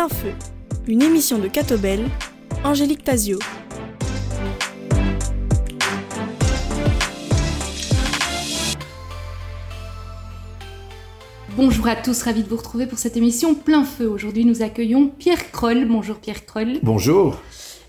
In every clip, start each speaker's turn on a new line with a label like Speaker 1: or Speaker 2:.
Speaker 1: Plein Feu, une émission de Catobel, Angélique Tazio.
Speaker 2: Bonjour à tous, ravi de vous retrouver pour cette émission Plein Feu. Aujourd'hui, nous accueillons Pierre Kroll. Bonjour Pierre Kroll.
Speaker 3: Bonjour.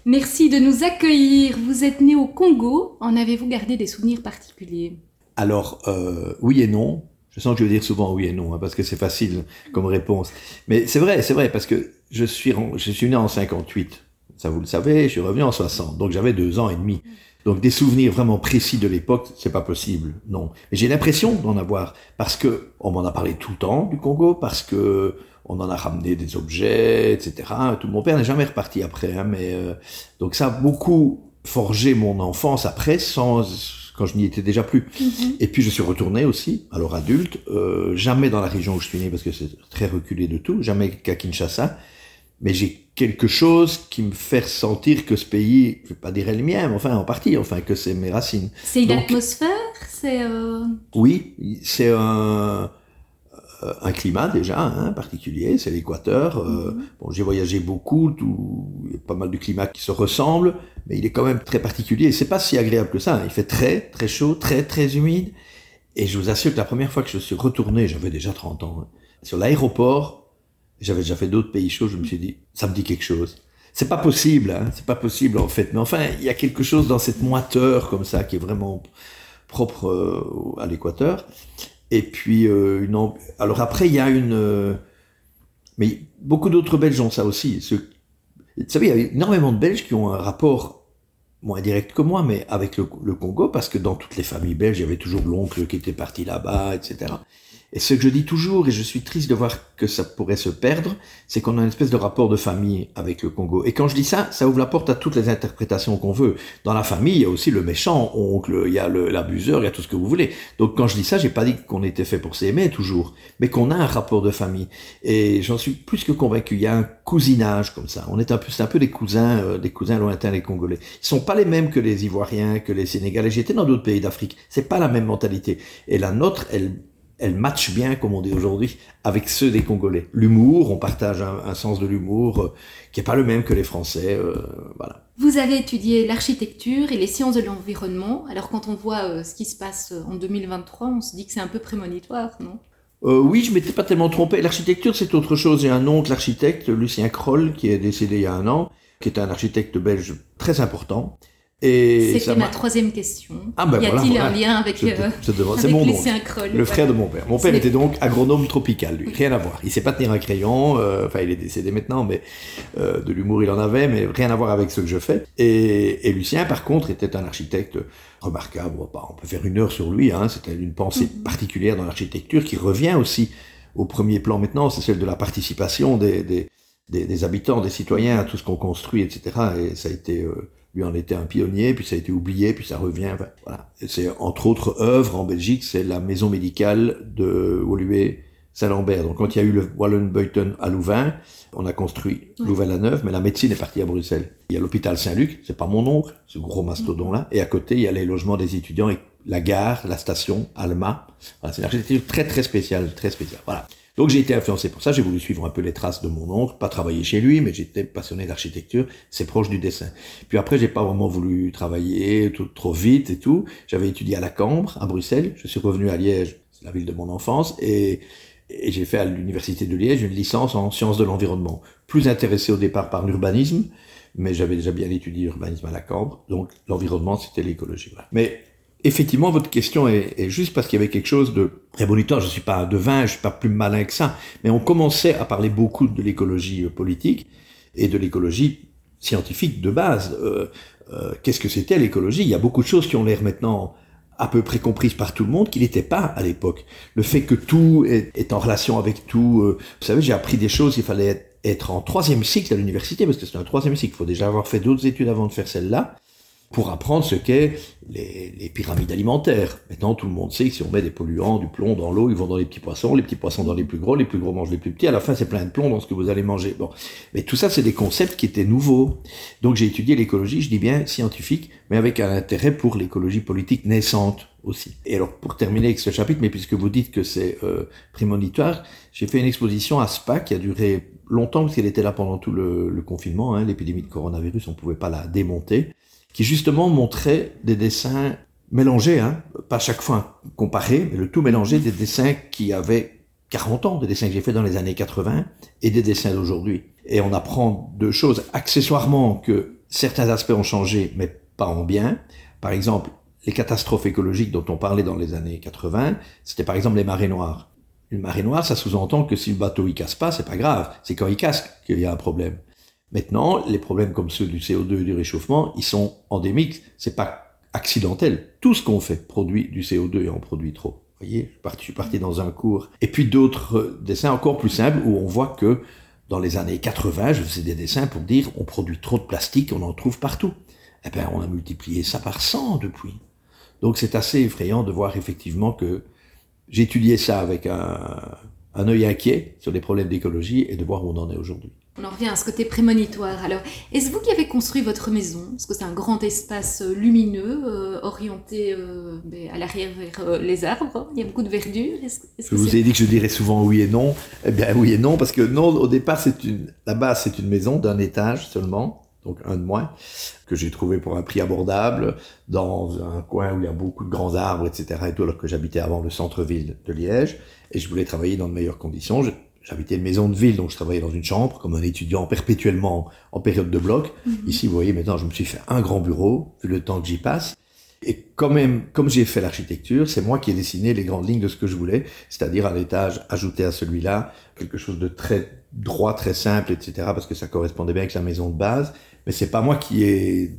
Speaker 2: Merci de nous accueillir. Vous êtes né au Congo. En avez-vous gardé des souvenirs particuliers?
Speaker 3: Alors, euh, oui et non. Je sens que je vais dire souvent oui et non, hein, parce que c'est facile comme réponse. Mais c'est vrai, c'est vrai, parce que je suis, je suis né en 58. Ça, vous le savez, je suis revenu en 60. Donc, j'avais deux ans et demi. Donc des souvenirs vraiment précis de l'époque, c'est pas possible, non. Mais j'ai l'impression d'en avoir parce que on m'en a parlé tout le temps du Congo, parce que on en a ramené des objets, etc. Tout mon père n'est jamais reparti après, hein, mais euh, donc ça a beaucoup forgé mon enfance après, sans quand je n'y étais déjà plus. Mm-hmm. Et puis je suis retourné aussi, alors adulte, euh, jamais dans la région où je suis né parce que c'est très reculé de tout, jamais qu'à Kinshasa mais j'ai quelque chose qui me fait sentir que ce pays, je vais pas dire le mien, mais enfin en partie, enfin que c'est mes racines.
Speaker 2: C'est une atmosphère, c'est. Euh...
Speaker 3: Oui, c'est un, euh, un climat déjà hein, particulier, c'est l'Équateur. Euh, mhm. Bon, j'ai voyagé beaucoup, tout, il y a pas mal de climats qui se ressemblent, mais il est quand même très particulier. C'est pas si agréable que ça. Hein. Il fait très très chaud, très très humide. Et je vous assure que la première fois que je suis retourné, j'avais déjà 30 ans, hein, sur l'aéroport, j'avais déjà fait d'autres pays chauds, je me suis dit, ça me dit quelque chose. C'est pas possible, hein, c'est pas possible en fait. Mais enfin, il y a quelque chose dans cette moiteur comme ça qui est vraiment propre euh, à l'équateur. Et puis, euh, alors après, il y a une... Euh, mais beaucoup d'autres Belges ont ça aussi. Ce... Vous savez, il y a énormément de Belges qui ont un rapport moins direct que moi, mais avec le, le Congo, parce que dans toutes les familles belges, il y avait toujours l'oncle qui était parti là-bas, etc. Et ce que je dis toujours, et je suis triste de voir que ça pourrait se perdre, c'est qu'on a une espèce de rapport de famille avec le Congo. Et quand je dis ça, ça ouvre la porte à toutes les interprétations qu'on veut. Dans la famille, il y a aussi le méchant oncle, il y a l'abuseur, il y a tout ce que vous voulez. Donc quand je dis ça, j'ai pas dit qu'on était fait pour s'aimer toujours, mais qu'on a un rapport de famille. Et j'en suis plus que convaincu. Il y a un cousinage comme ça. On est un peu, c'est un peu des cousins, euh, des cousins lointains, les Congolais. Ils sont pas les mêmes que les Ivoiriens, que les Sénégalais. J'étais dans d'autres pays d'Afrique. C'est pas la même mentalité. Et la nôtre, elle elle match bien, comme on dit aujourd'hui, avec ceux des Congolais. L'humour, on partage un, sens de l'humour euh, qui n'est pas le même que les Français. Euh, voilà.
Speaker 2: Vous avez étudié l'architecture et les sciences de l'environnement. Alors quand on voit euh, ce qui se passe en 2023, on se dit que c'est un peu prémonitoire, non?
Speaker 3: Oui, je m'étais pas tellement trompé. L'architecture, c'est autre chose. J'ai un oncle architecte, Lucien Kroll, qui est décédé il y a un an, qui est un architecte belge très important,
Speaker 2: c'était ma troisième question.
Speaker 3: Ah ben
Speaker 2: y a-t-il un lien avec,
Speaker 3: euh,
Speaker 2: c'est
Speaker 3: mon le frère de mon père. Mon père était donc agronome tropical, lui, rien à voir. Il sait pas tenir un crayon, euh, enfin il est décédé maintenant, mais euh, de l'humour il en avait, mais rien à voir avec ce que je fais. Et, et Lucien, par contre, était un architecte remarquable. On peut faire une heure sur lui. Hein, C'était une pensée mhm. particulière dans l'architecture qui revient aussi au premier plan maintenant, c'est celle de la participation des, des, des, des, habitants, des citoyens à tout ce qu'on construit, etc. Et ça a été euh, lui en était un pionnier, puis ça a été oublié, puis ça revient. voilà. C'est entre autres œuvres en Belgique, c'est la maison médicale de Woluwe Saint-Lambert. Donc quand il y a eu le Wallenbeuten à Louvain, on a construit Louvain-la-Neuve, mais la médecine est partie à Bruxelles. Il y a l'hôpital Saint-Luc, c'est pas mon oncle, ce gros mastodon-là, et à côté il y a les logements des étudiants et la gare, la station, Alma. Voilà, c'est une architecture très très spéciale, très spéciale. Voilà. Donc j'ai été influencé pour ça, j'ai voulu suivre un peu les traces de mon oncle, pas travailler chez lui, mais j'étais passionné d'architecture, c'est proche du dessin. Puis après, j'ai pas vraiment voulu travailler tout, trop vite et tout. J'avais étudié à la Cambre, à Bruxelles, je suis revenu à Liège, c'est la ville de mon enfance, et, et j'ai fait à l'université de Liège une licence en sciences de l'environnement. Plus intéressé au départ par l'urbanisme, mais j'avais déjà bien étudié l'urbanisme à la Cambre, donc l'environnement c'était l'écologie. Mais effectivement, votre question est, juste parce qu'il y avait quelque chose de révolutionnaire. Je suis pas devin, je suis pas plus malin que ça, mais on commençait à parler beaucoup de l'écologie euh, politique et de l'écologie scientifique de base. Euh, euh, Qu'est-ce que c'était l'écologie? Il y a beaucoup de choses qui ont l'air maintenant à peu près comprises par tout le monde, qui n'étaient pas à l'époque. Le fait que tout est, en relation avec tout. Euh, vous savez, j'ai appris des choses. Il fallait être en troisième cycle à l'université, parce que c'est un troisième cycle. Il faut déjà avoir fait d'autres études avant de faire celle-là pour apprendre ce qu'est les, les, pyramides alimentaires. Maintenant, tout le monde sait que si on met des polluants, du plomb dans l'eau, ils vont dans les petits poissons, les petits poissons dans les plus gros, les plus gros mangent les plus petits. À la fin, c'est plein de plomb dans ce que vous allez manger. Bon, mais tout ça, c'est des concepts qui étaient nouveaux. Donc, j'ai étudié l'écologie, je dis bien scientifique, mais avec un intérêt pour l'écologie politique naissante. aussi. Et alors, pour terminer avec ce chapitre, mais puisque vous dites que c'est euh, prémonitoire, j'ai fait une exposition à Spa qui a duré longtemps, parce qu'elle était là pendant tout le, le confinement, hein, l'épidémie de coronavirus, on pouvait pas la démonter, qui justement montrait des dessins mélangés, hein, pas chaque fois comparés, mais le tout mélangé des dessins qui avaient 40 ans, des dessins que j'ai fait dans les années 80 et des dessins d'aujourd'hui. Et on apprend deux choses. Accessoirement que certains aspects ont changé, mais pas en bien. Par exemple, les catastrophes écologiques dont on parlait dans les années 80, c'était par exemple les marées noires. Une marée noire, ça sous-entend que si le bateau il casse pas, c'est pas grave. C'est quand il casse qu'il y a un problème. Maintenant, les problèmes comme ceux du CO2 et du réchauffement, ils sont endémiques. C'est pas accidentel. Tout ce qu'on fait produit du CO2 et en produit trop voyez, je suis parti dans un cours. Et puis d'autres dessins encore plus simples où on voit que dans les années 80, je faisais des dessins pour dire on produit trop de plastique, on en trouve partout. Eh bien, on a multiplié ça par 100 depuis. Donc c'est assez effrayant de voir effectivement que j'étudiais ça avec un, un œil inquiet sur les problèmes d'écologie et de voir où on en est aujourd'hui.
Speaker 2: On en revient à ce côté prémonitoire. Alors, est-ce vous qui avez construit votre maison? Parce que c'est un grand espace euh, lumineux, euh, orienté euh, ben, à l'arrière vers les arbres. Il y a beaucoup de verdure.
Speaker 3: je vous ai dit que je dirais souvent oui et non. Eh bien, oui et non, parce que non, au départ, c'est une, la base, c'est une maison d'un étage seulement, donc un de moins, que j'ai trouvé pour un prix abordable, dans un coin où il y a beaucoup de grands arbres, etc. Et tout, alors que j'habitais avant le centre-ville de Liège, et je voulais travailler dans de meilleures conditions. J'habitais une maison de ville, donc je travaillais dans une chambre comme un étudiant perpétuellement en période de bloc. Mhm. Ici, vous voyez, maintenant, je me suis fait un grand bureau, vu le temps que j'y passe. Et quand même, comme j'ai fait l'architecture, c'est moi qui ai dessiné les grandes lignes de ce que je voulais, c'est-à-dire un étage ajouté à celui-là, quelque chose de très droit, très simple, etc., parce que ça correspondait bien avec la maison de base. Mais c'est pas moi qui ai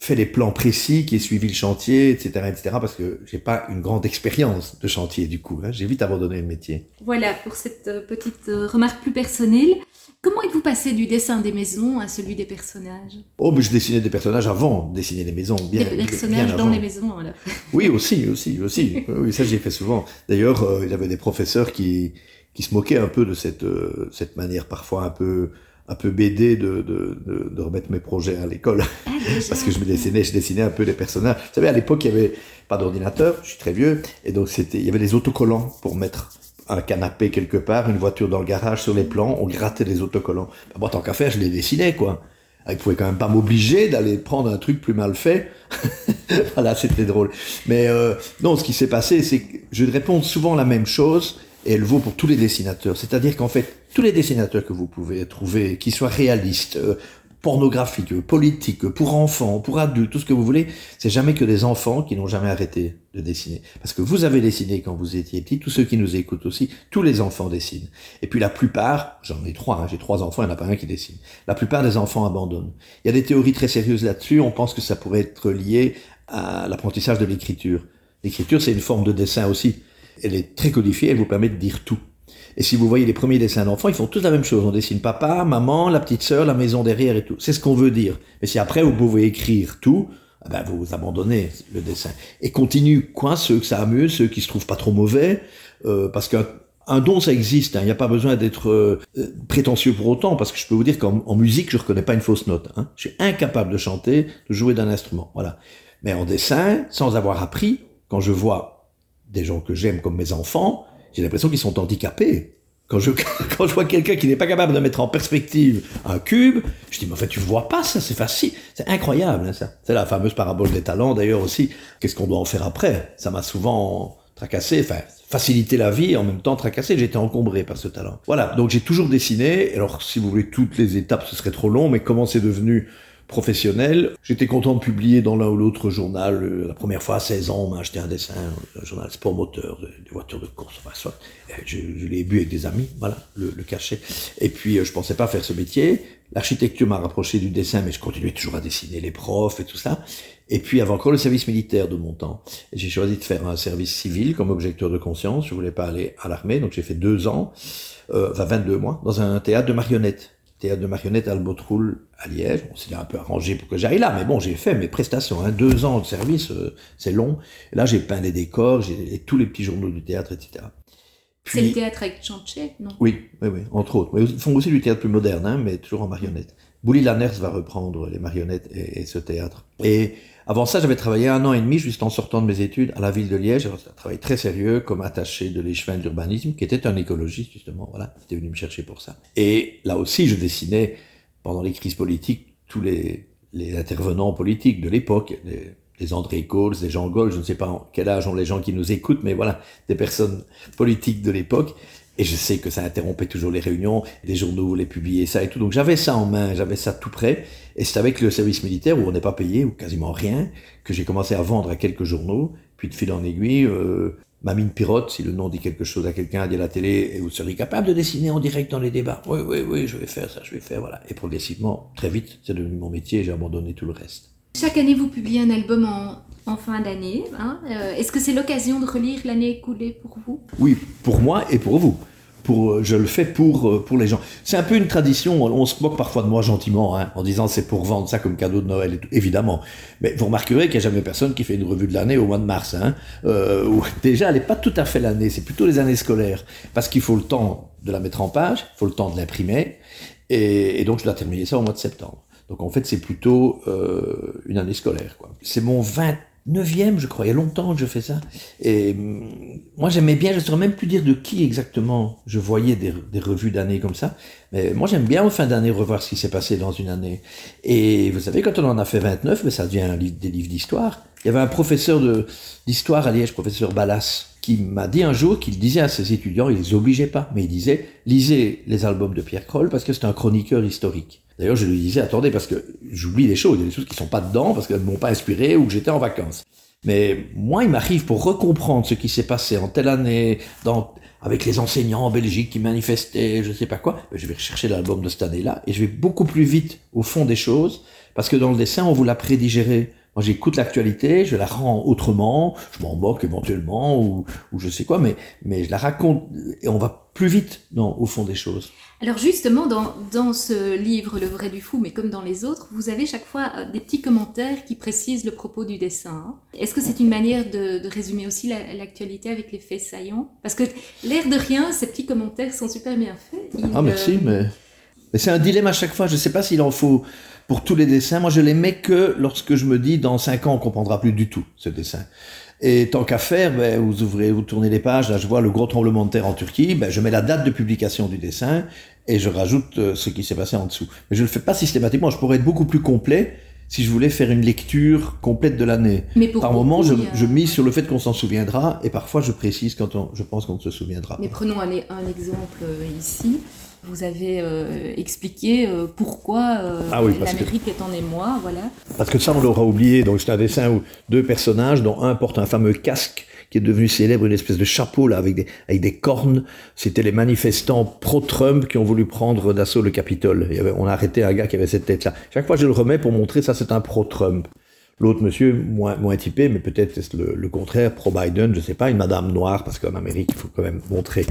Speaker 3: fait les plans précis, qui ai suivi le chantier, etc., etc., parce que j'ai pas une grande expérience de chantier du coup. Hein. J'ai vite abandonné le métier.
Speaker 2: Voilà pour cette euh, petite euh, remarque plus personnelle. Comment êtes-vous passé du dessin des maisons à celui des personnages?
Speaker 3: Oh, mais je dessinais des personnages avant de dessiner les maisons.
Speaker 2: Bien, des personnages dans les maisons, alors.
Speaker 3: Oui, aussi, aussi, aussi. oui, ça j'ai fait souvent. D'ailleurs, euh, il y avait des professeurs qui qui se moquaient un peu de cette cette manière parfois un peu un peu BD de, de, de, remettre mes projets à l'école. Ah, Parce que je me dessinais, je dessinais un peu les personnages. Vous savez, à l'époque, il n'y avait pas d'ordinateur, je suis très vieux, et donc c'était, il y avait des autocollants pour mettre un canapé quelque part, une voiture dans le garage sur les plans, on grattait les autocollants. Bah, moi, tant qu'à faire, je les dessinais, quoi. Ah, il pouvait quand même pas m'obliger d'aller prendre un truc plus mal fait. voilà, c'était drôle. Mais euh, non, ce qui s'est passé, c'est que je réponds souvent la même chose, et elle vaut pour tous les dessinateurs. C'est-à-dire qu'en fait, tous les dessinateurs que vous pouvez trouver, qui soient réalistes, euh, pornographiques, politiques, pour enfants, pour adultes, tout ce que vous voulez, c'est jamais que des enfants qui n'ont jamais arrêté de dessiner. Parce que vous avez dessiné quand vous étiez petit, tous ceux qui nous écoutent aussi, tous les enfants dessinent. Et puis la plupart, j'en ai trois, hein, j'ai trois enfants, il n'y en a pas un qui dessine. La plupart des enfants abandonnent. Il y a des théories très sérieuses là-dessus, on pense que ça pourrait être lié à l'apprentissage de l'écriture. L'écriture, c'est une forme de dessin aussi. Elle est très codifiée, elle vous permet de dire tout. Et si vous voyez les premiers dessins d'enfants, ils font tous la même chose. On dessine papa, maman, la petite sœur, la maison derrière et tout. C'est ce qu'on veut dire. Mais si après vous pouvez écrire tout, ah ben vous abandonnez le dessin. Et continue, quoi, ceux que ça amuse, ceux qui se trouvent pas trop mauvais, euh, parce qu'un don, ça existe. Hein. Il n'y a pas besoin d'être euh, prétentieux pour autant, parce que je peux vous dire qu'en musique, je reconnais pas une fausse note. Hein. Je suis incapable de chanter, de jouer d'un instrument. Voilà. Mais en dessin, sans avoir appris, quand je vois des gens que j'aime comme mes enfants, j'ai l'impression qu'ils sont handicapés. Quand je, quand je vois quelqu'un qui n'est pas capable de mettre en perspective un cube, je dis, mais en fait, tu vois pas ça, c'est facile. C'est incroyable, hein, ça. C'est la fameuse parabole des talents, d'ailleurs, aussi. Qu'est-ce qu'on doit en faire après? Ça m'a souvent tracassé, enfin, facilité la vie, en même temps tracassé. J'étais encombré par ce talent. Voilà. Donc, j'ai toujours dessiné. Alors, si vous voulez toutes les étapes, ce serait trop long, mais comment c'est devenu professionnel. J'étais content de publier dans l'un ou l'autre journal. Euh, la première fois à 16 ans, on m'a acheté un dessin, un journal sport moteur, des voitures de course. Enfin, soit. Je, je l'ai bu avec des amis, voilà, le, le cachet. Et puis, euh, je pensais pas faire ce métier. L'architecture m'a rapproché du dessin, mais je continuais toujours à dessiner les profs et tout ça. Et puis, il y avait encore le service militaire de mon temps. J'ai choisi de faire un service civil comme objecteur de conscience. Je voulais pas aller à l'armée, donc j'ai fait deux ans, euh, enfin 22 mois, dans un théâtre de marionnettes théâtre de marionnettes à Albotroul à Liège. On s'est un peu arrangé pour que j'aille là, mais bon, j'ai fait mes prestations. Hein. Deux ans de service, euh, c'est long. Et là, j'ai peint les décors, j'ai tous les petits journaux du théâtre, etc.
Speaker 2: C'est le théâtre avec Chanché, non?
Speaker 3: Oui, oui, oui, entre autres. ils font aussi du théâtre plus moderne, hein, mais toujours en marionnettes. Bouli Lanners va reprendre les marionnettes et, ce théâtre. Et Avant ça, j'avais travaillé un an et demi, juste en sortant de mes études, à la ville de Liège. Un travail très sérieux comme attaché de l'échevin de l'urbanisme, qui était un écologiste, justement. Voilà, il était venu me chercher pour ça. Et là aussi, je dessinais, pendant les crises politiques, tous les, les intervenants politiques de l'époque, des, des André Coles, des Jean Gaulle, je ne sais pas quel âge ont les gens qui nous écoutent, mais voilà, des personnes politiques de l'époque. Et je sais que ça interrompait toujours les réunions, les journaux voulaient publier ça et tout. Donc j'avais ça en main, j'avais ça tout prêt. Et c'est avec le service militaire où on n'est pas payé, ou quasiment rien, que j'ai commencé à vendre à quelques journaux. Puis de fil en aiguille, euh, Mamine Pirotte, si le nom dit quelque chose à quelqu'un, dit à la télé, et vous seriez capable de dessiner en direct dans les débats. Oui, oui, oui, je vais faire ça, je vais faire, voilà. Et progressivement, très vite, c'est devenu mon métier j'ai abandonné tout le reste.
Speaker 2: Chaque année, vous publiez un album en, en fin d'année. Hein. Euh, Est-ce que c'est l'occasion de relire l'année écoulée pour vous?
Speaker 3: Oui, pour moi et pour vous. Pour, je le fais pour, pour les gens. C'est un peu une tradition, on, se moque parfois de moi gentiment, hein, en disant c'est pour vendre ça comme cadeau de Noël, et tout, évidemment. Mais vous remarquerez qu'il n'y a jamais personne qui fait une revue de l'année au mois de mars. Hein, euh, déjà, elle n'est pas tout à fait l'année, c'est plutôt les années scolaires. Parce qu'il faut le temps de la mettre en page, il faut le temps de l'imprimer, et, et donc je dois terminer ça au mois de septembre. Donc en fait, c'est plutôt euh, une année scolaire. C'est mon 29e, je crois. Il y a longtemps que je fais ça. Et hum, moi, j'aimais bien, je ne saurais même plus dire de qui exactement je voyais des, revues d'année comme ça. Mais moi, j'aime bien en fin d'année revoir ce qui s'est passé dans une année. Et vous savez, quand on en a fait 29, mais ça devient des livres d'histoire. Il y avait un professeur d'histoire à Liège, professeur Ballas, qui m'a dit un jour qu'il disait à ses étudiants, il les obligeait pas, mais il disait, lisez les albums de Pierre Kroll parce que c'est un chroniqueur historique. D'ailleurs, je lui disais, attendez, parce que j'oublie des choses, il y a des choses qui sont pas dedans parce qu'elles ne m'ont pas inspiré ou que j'étais en vacances. Mais moi, il m'arrive pour recomprendre ce qui s'est passé en telle année, avec les enseignants en Belgique qui manifestaient, je sais pas quoi, je vais rechercher l'album de cette année-là et je vais beaucoup plus vite au fond des choses parce que dans le dessin, on vous l'a prédigéré. Moi, j'écoute l'actualité, je la rends autrement, je m'en moque éventuellement ou, ou je sais quoi, mais, mais je la raconte et on va plus vite dans, au fond des choses.
Speaker 2: Alors justement, dans, dans ce livre Le vrai du fou, mais comme dans les autres, vous avez chaque fois euh, des petits commentaires qui précisent le propos du dessin. hein. Est-ce que c'est une manière de, de résumer aussi la- l'actualité avec les faits saillants? Parce que l'air de rien, ces petits commentaires sont super bien faits. Ils,
Speaker 3: Ah merci,
Speaker 2: euh,
Speaker 3: mais, mais c'est un dilemme à chaque fois. Je sais pas s'il en faut pour tous les dessins. Moi, je les mets que lorsque je me dis dans cinq ans, on comprendra plus du tout ce dessin. Et tant qu'à faire, ben, vous ouvrez, vous tournez les pages. Là, je vois le gros tremblement de terre en Turquie. Ben, je mets la date de publication du dessin et je rajoute euh, ce qui s'est passé en dessous. Mais je le fais pas systématiquement. Je pourrais être beaucoup plus complet si je voulais faire une lecture complète de l'année. Par moment, je, je mise sur le fait qu'on s'en souviendra et parfois je précise quand on, je pense qu'on ne se souviendra.
Speaker 2: Mais prenons un, un exemple euh, ici. Vous avez euh, expliqué euh, pourquoi euh,
Speaker 3: Ah oui, parce que-
Speaker 2: l'Amérique est en émoi, voilà.
Speaker 3: Parce que ça, on l'aura oublié. Donc, c'est un dessin où deux personnages, dont un porte un fameux casque qui est devenu célèbre, une espèce de chapeau là avec des, avec des cornes. C'était les manifestants pro-Trump qui ont voulu prendre d'assaut le Capitole. Il y avait- on a arrêté un gars qui avait cette tête-là. Chaque fois, je le remets pour montrer ça, c'est un pro-Trump. L'autre monsieur, moins, typé, mais peut-être c'est le, contraire, pro-Biden, je sais pas, une madame noire, parce qu'en Amérique, il faut quand même montrer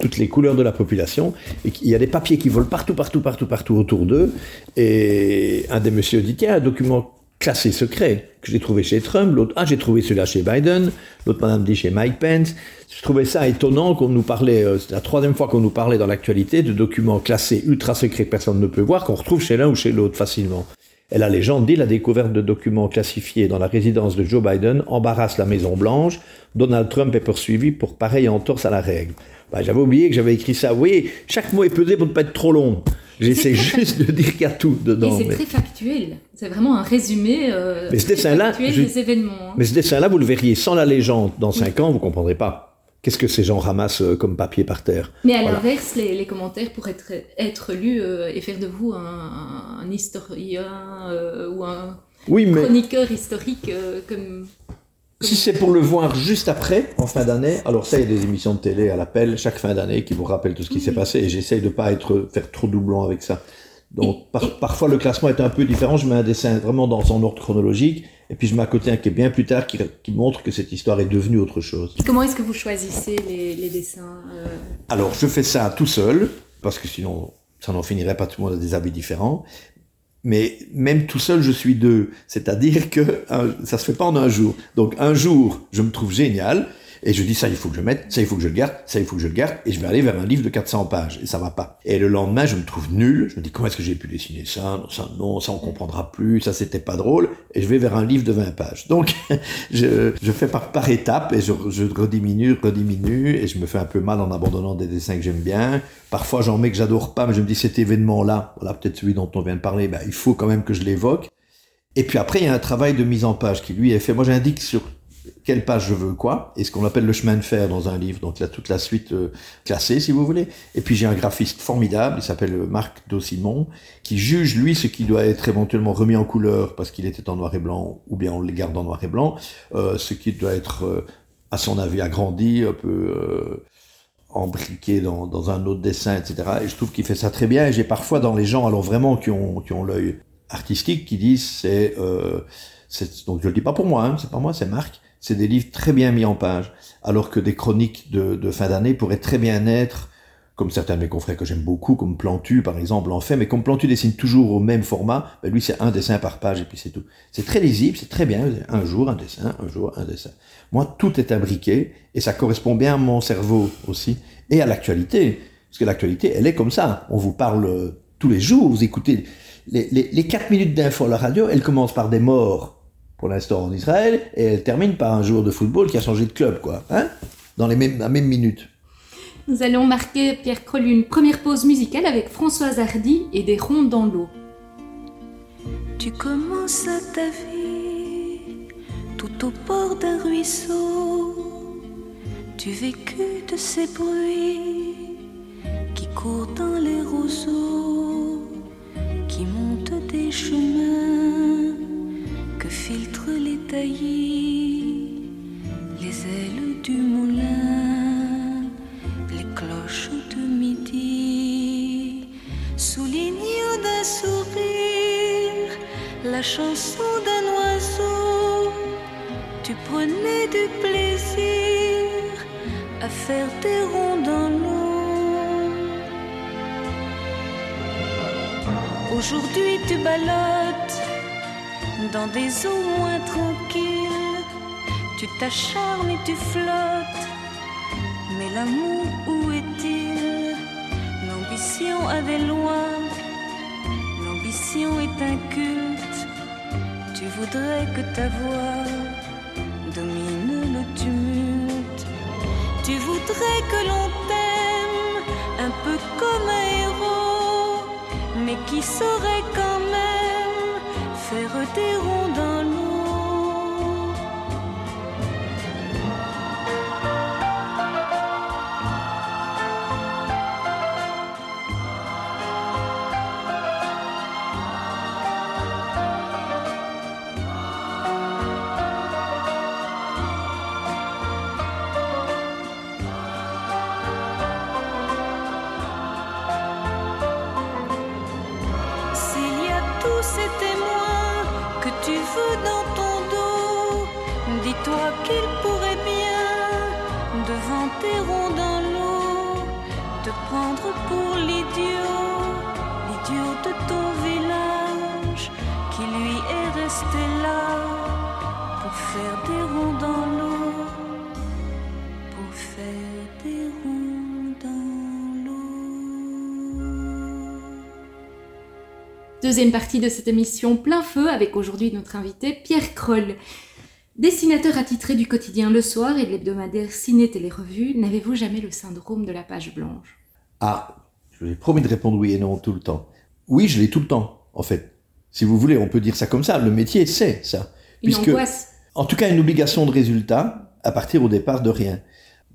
Speaker 3: toutes les couleurs de la population. Et il y a des papiers qui volent partout, partout, partout, partout autour d'eux. Et un des messieurs dit, tiens, un document classé secret que j'ai trouvé chez Trump, l'autre, ah, j'ai trouvé celui-là chez Biden, l'autre madame dit chez Mike Pence. Je trouvais ça étonnant qu'on nous parlait, euh, c'est la troisième fois qu'on nous parlait dans l'actualité de documents classés ultra secrets que personne ne peut voir, qu'on retrouve chez l'un ou chez l'autre facilement. Et la légende dit la découverte de documents classifiés dans la résidence de Joe Biden embarrasse la Maison Blanche. Donald Trump est poursuivi pour pareil entorse à la règle. Bah, j'avais oublié que j'avais écrit ça. Oui, chaque mot est pesé pour ne pas être trop long. J'essaie juste de dire qu'il y a tout dedans.
Speaker 2: Et c'est
Speaker 3: mais-
Speaker 2: très factuel. C'est vraiment un résumé euh,
Speaker 3: Mais ce
Speaker 2: très
Speaker 3: dessin-là,
Speaker 2: factuel
Speaker 3: je-
Speaker 2: des événements. hein.
Speaker 3: Mais ce dessin-là, vous le verriez sans la légende. Dans cinq ans, vous comprendrez pas. Qu'est-ce que ces gens ramassent euh, comme papier par terre
Speaker 2: Mais à
Speaker 3: Voilà.
Speaker 2: l'inverse, les, les commentaires pourraient être, être lus euh, et faire de vous un, un historien euh, ou un
Speaker 3: Oui, mais
Speaker 2: chroniqueur historique euh, comme...
Speaker 3: si c'est pour le voir juste après, en fin d'année, alors ça, il y a des émissions de télé à l'appel chaque fin d'année qui vous rappellent tout ce qui s'est passé et j'essaye de pas être faire trop doublon avec ça. Donc par- parfois le classement est un peu différent. Je mets un dessin vraiment dans son ordre chronologique et puis je mets à côté un qui est bien plus tard qui, qui montre que cette histoire est devenue autre chose.
Speaker 2: Comment est-ce que vous choisissez les, les dessins euh,
Speaker 3: Alors, je fais ça tout seul, parce que sinon, ça n'en finirait pas, tout le monde a des habits différents. Mais même tout seul, je suis deux. C'est-à-dire que un- ça se fait pas en un jour. Donc, un jour, je me trouve génial. Et je dis, ça, il faut que je mette, ça, il faut que je le garde, ça, il faut que je le garde, et je vais aller vers un livre de 400 pages, et ça va pas. Et le lendemain, je me trouve nul, je me dis, comment est-ce que j'ai pu dessiner ça Non, ça, non, ça, on comprendra plus, ça, c'était pas drôle, et je vais vers un livre de 20 pages. Donc, je, fais par, par étapes, et je, je rediminue, rediminue, et je me fais un peu mal en abandonnant des dessins que j'aime bien. Parfois, j'en mets que j'adore pas, mais je me dis, cet événement-là, voilà, peut-être celui dont on vient de parler, ben, il faut quand même que je l'évoque. Et puis après, il y a un travail de mise en page qui lui est fait. Moi, j'indique sur quelle page je veux quoi, et ce qu'on appelle le chemin de fer dans un livre, donc là, toute la suite euh, classée, si vous voulez. Et puis j'ai un graphiste formidable, il s'appelle Marc Dossimon, qui juge, lui, ce qui doit être éventuellement remis en couleur parce qu'il était en noir et blanc, ou bien on le garde en noir et blanc, euh, ce qui doit être, euh, à son avis, agrandi, un peu euh, embriqué dans, dans, un autre dessin, etc. Et je trouve qu'il fait ça très bien, et j'ai parfois dans les gens, alors vraiment, qui ont, qui ont l'œil artistique, qui disent, c'est... Euh, donc je le dis pas pour moi, hein, c'est pas moi, c'est Marc, c'est des livres très bien mis en page, alors que des chroniques de, fin d'année pourraient très bien être, comme certains de mes confrères que j'aime beaucoup, comme Plantu par exemple en fait, mais comme Plantu dessine toujours au même format, ben lui c'est un dessin par page et puis c'est tout. C'est très lisible, c'est très bien, un jour un dessin, un jour un dessin. Moi tout est imbriqué et ça correspond bien à mon cerveau aussi et à l'actualité, parce que l'actualité elle est comme ça. On vous parle tous les jours, vous écoutez les, les, les 4 minutes d'info à la radio, elles commencent par des morts pour l'instant en Israël, et elle termine par un joueur de football qui a changé de club, quoi, hein Dans les mêmes, la même minute.
Speaker 2: Nous allons marquer, Pierre Kroll, une première pause musicale avec Françoise Hardy et des rondes dans l'eau.
Speaker 4: Tu commences ta vie tout au bord d'un ruisseau. Tu vécus de ces bruits qui courent dans les roseaux, qui montent des chemins que filtrent les taillis, les ailes du moulin, les cloches de midi, soulignant d'un sourire la chanson d'un oiseau. Tu prenais du plaisir à faire des ronds dans l'eau. Aujourd'hui tu ballottes dans des eaux moins tranquilles. Tu t'acharnes et tu flottes. Mais l'amour, où est-il? L'ambition avait loin. L'ambition est un culte. Tu voudrais que ta voix domine le tumulte. Tu voudrais que l'on t'aime un peu comme un héros, mais qui saurait quand même faire des ronds
Speaker 2: Deuxième partie de cette émission plein feu avec aujourd'hui notre invité Pierre Kroll. Dessinateur attitré du quotidien Le Soir et de l'hebdomadaire Ciné Télé Revue, n'avez-vous jamais le syndrome de la page blanche?
Speaker 3: Ah, je vous ai promis de répondre oui et non tout le temps. Oui, je l'ai tout le temps, en fait. Si vous voulez, on peut dire ça comme ça. Le métier, c'est ça.
Speaker 2: Une angoisse
Speaker 3: En tout cas, une obligation de résultat à partir au départ de rien.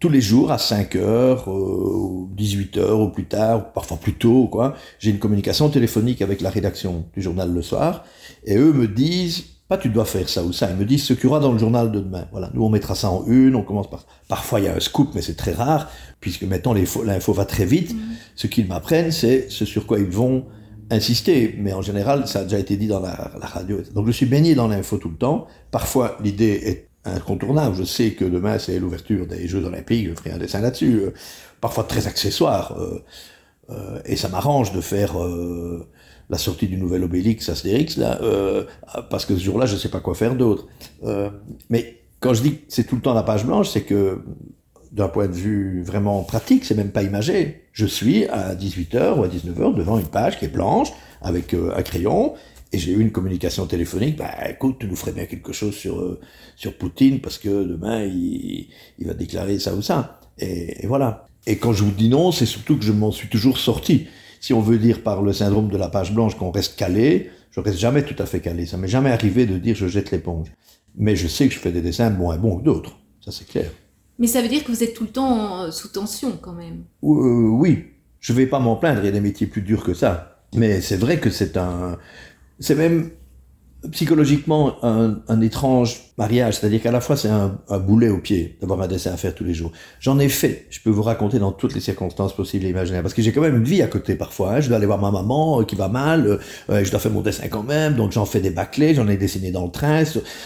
Speaker 3: Tous les jours, à 5 heures, euh, 18 heures ou plus tard, parfois plus tôt, quoi, j'ai une communication téléphonique avec la rédaction du journal le soir, et eux me disent, pas tu dois faire ça ou ça, ils me disent ce qu'il y aura dans le journal de demain. Voilà, nous on mettra ça en une, on commence par... Parfois il y a un scoop, mais c'est très rare, puisque maintenant l'info, va très vite. Ce qu'ils m'apprennent, c'est ce sur quoi ils vont insister, mais en général, ça a déjà été dit dans la, la radio. Donc je suis baigné dans l'info tout le temps. Parfois, l'idée est incontournable. Je sais que demain, c'est l'ouverture des Jeux Olympiques, je ferai un dessin là-dessus. Euh, parfois très accessoire. Euh, euh, et ça m'arrange de faire la sortie du nouvel Obélix Astérix, là, parce que ce jour-là, je sais pas quoi faire d'autre. Mais Quand je dis que c'est tout le temps la page blanche, c'est que d'un point de vue vraiment pratique, c'est même pas imagé. Je suis à 18h ou à 19h devant une page qui est blanche avec un crayon et j'ai eu une communication téléphonique. Bah écoute, tu nous ferais bien quelque chose sur euh, sur Poutine parce que demain il, il va déclarer ça ou ça. Et, et, voilà. Et quand je vous dis non, c'est surtout que je m'en suis toujours sorti. Si on veut dire par le syndrome de la page blanche qu'on reste calé, je reste jamais tout à fait calé. Ça m'est jamais arrivé de dire je jette l'éponge. Mais je sais que je fais des dessins et bons que d'autres. Ça c'est clair.
Speaker 2: Mais ça veut dire que vous êtes tout le temps sous tension quand même.
Speaker 3: Euh, oui, je vais pas m'en plaindre, il y a des métiers plus durs que ça. Mais c'est vrai que c'est un... C'est même psychologiquement un, un étrange mariage, c'est-à-dire qu'à la fois c'est un, un, boulet au pied d'avoir un dessin à faire tous les jours. J'en ai fait, je peux vous raconter dans toutes les circonstances possibles et imaginables, parce que j'ai quand même une vie à côté parfois. Hein. Je dois aller voir ma maman euh, qui va mal, euh, je dois faire mon dessin quand même, donc j'en fais des bâclés, j'en ai dessiné dans le train,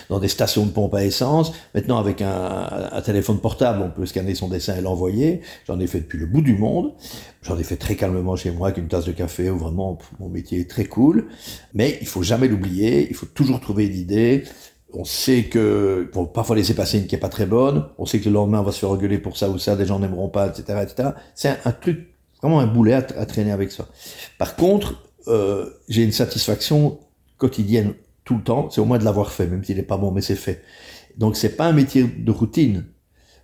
Speaker 3: dans des stations de pompe à essence. Maintenant avec un, un téléphone portable, on peut scanner son dessin et l'envoyer. J'en ai fait depuis le bout du monde. J'en ai fait très calmement chez moi avec une tasse de café où vraiment mon métier est très cool. Mais il faut jamais l'oublier, toujours trouver une idée. On sait que, bon, parfois laisser passer une qui est pas très bonne. On sait que le lendemain on va se faire engueuler pour ça ou ça, des gens n'aimeront pas, etc., etc. C'est un, truc, vraiment un boulet à, à, traîner avec ça. Par contre, euh, j'ai une satisfaction quotidienne tout le temps. C'est au moins de l'avoir fait, même s'il n'est pas bon, mais c'est fait. Donc c'est pas un métier de routine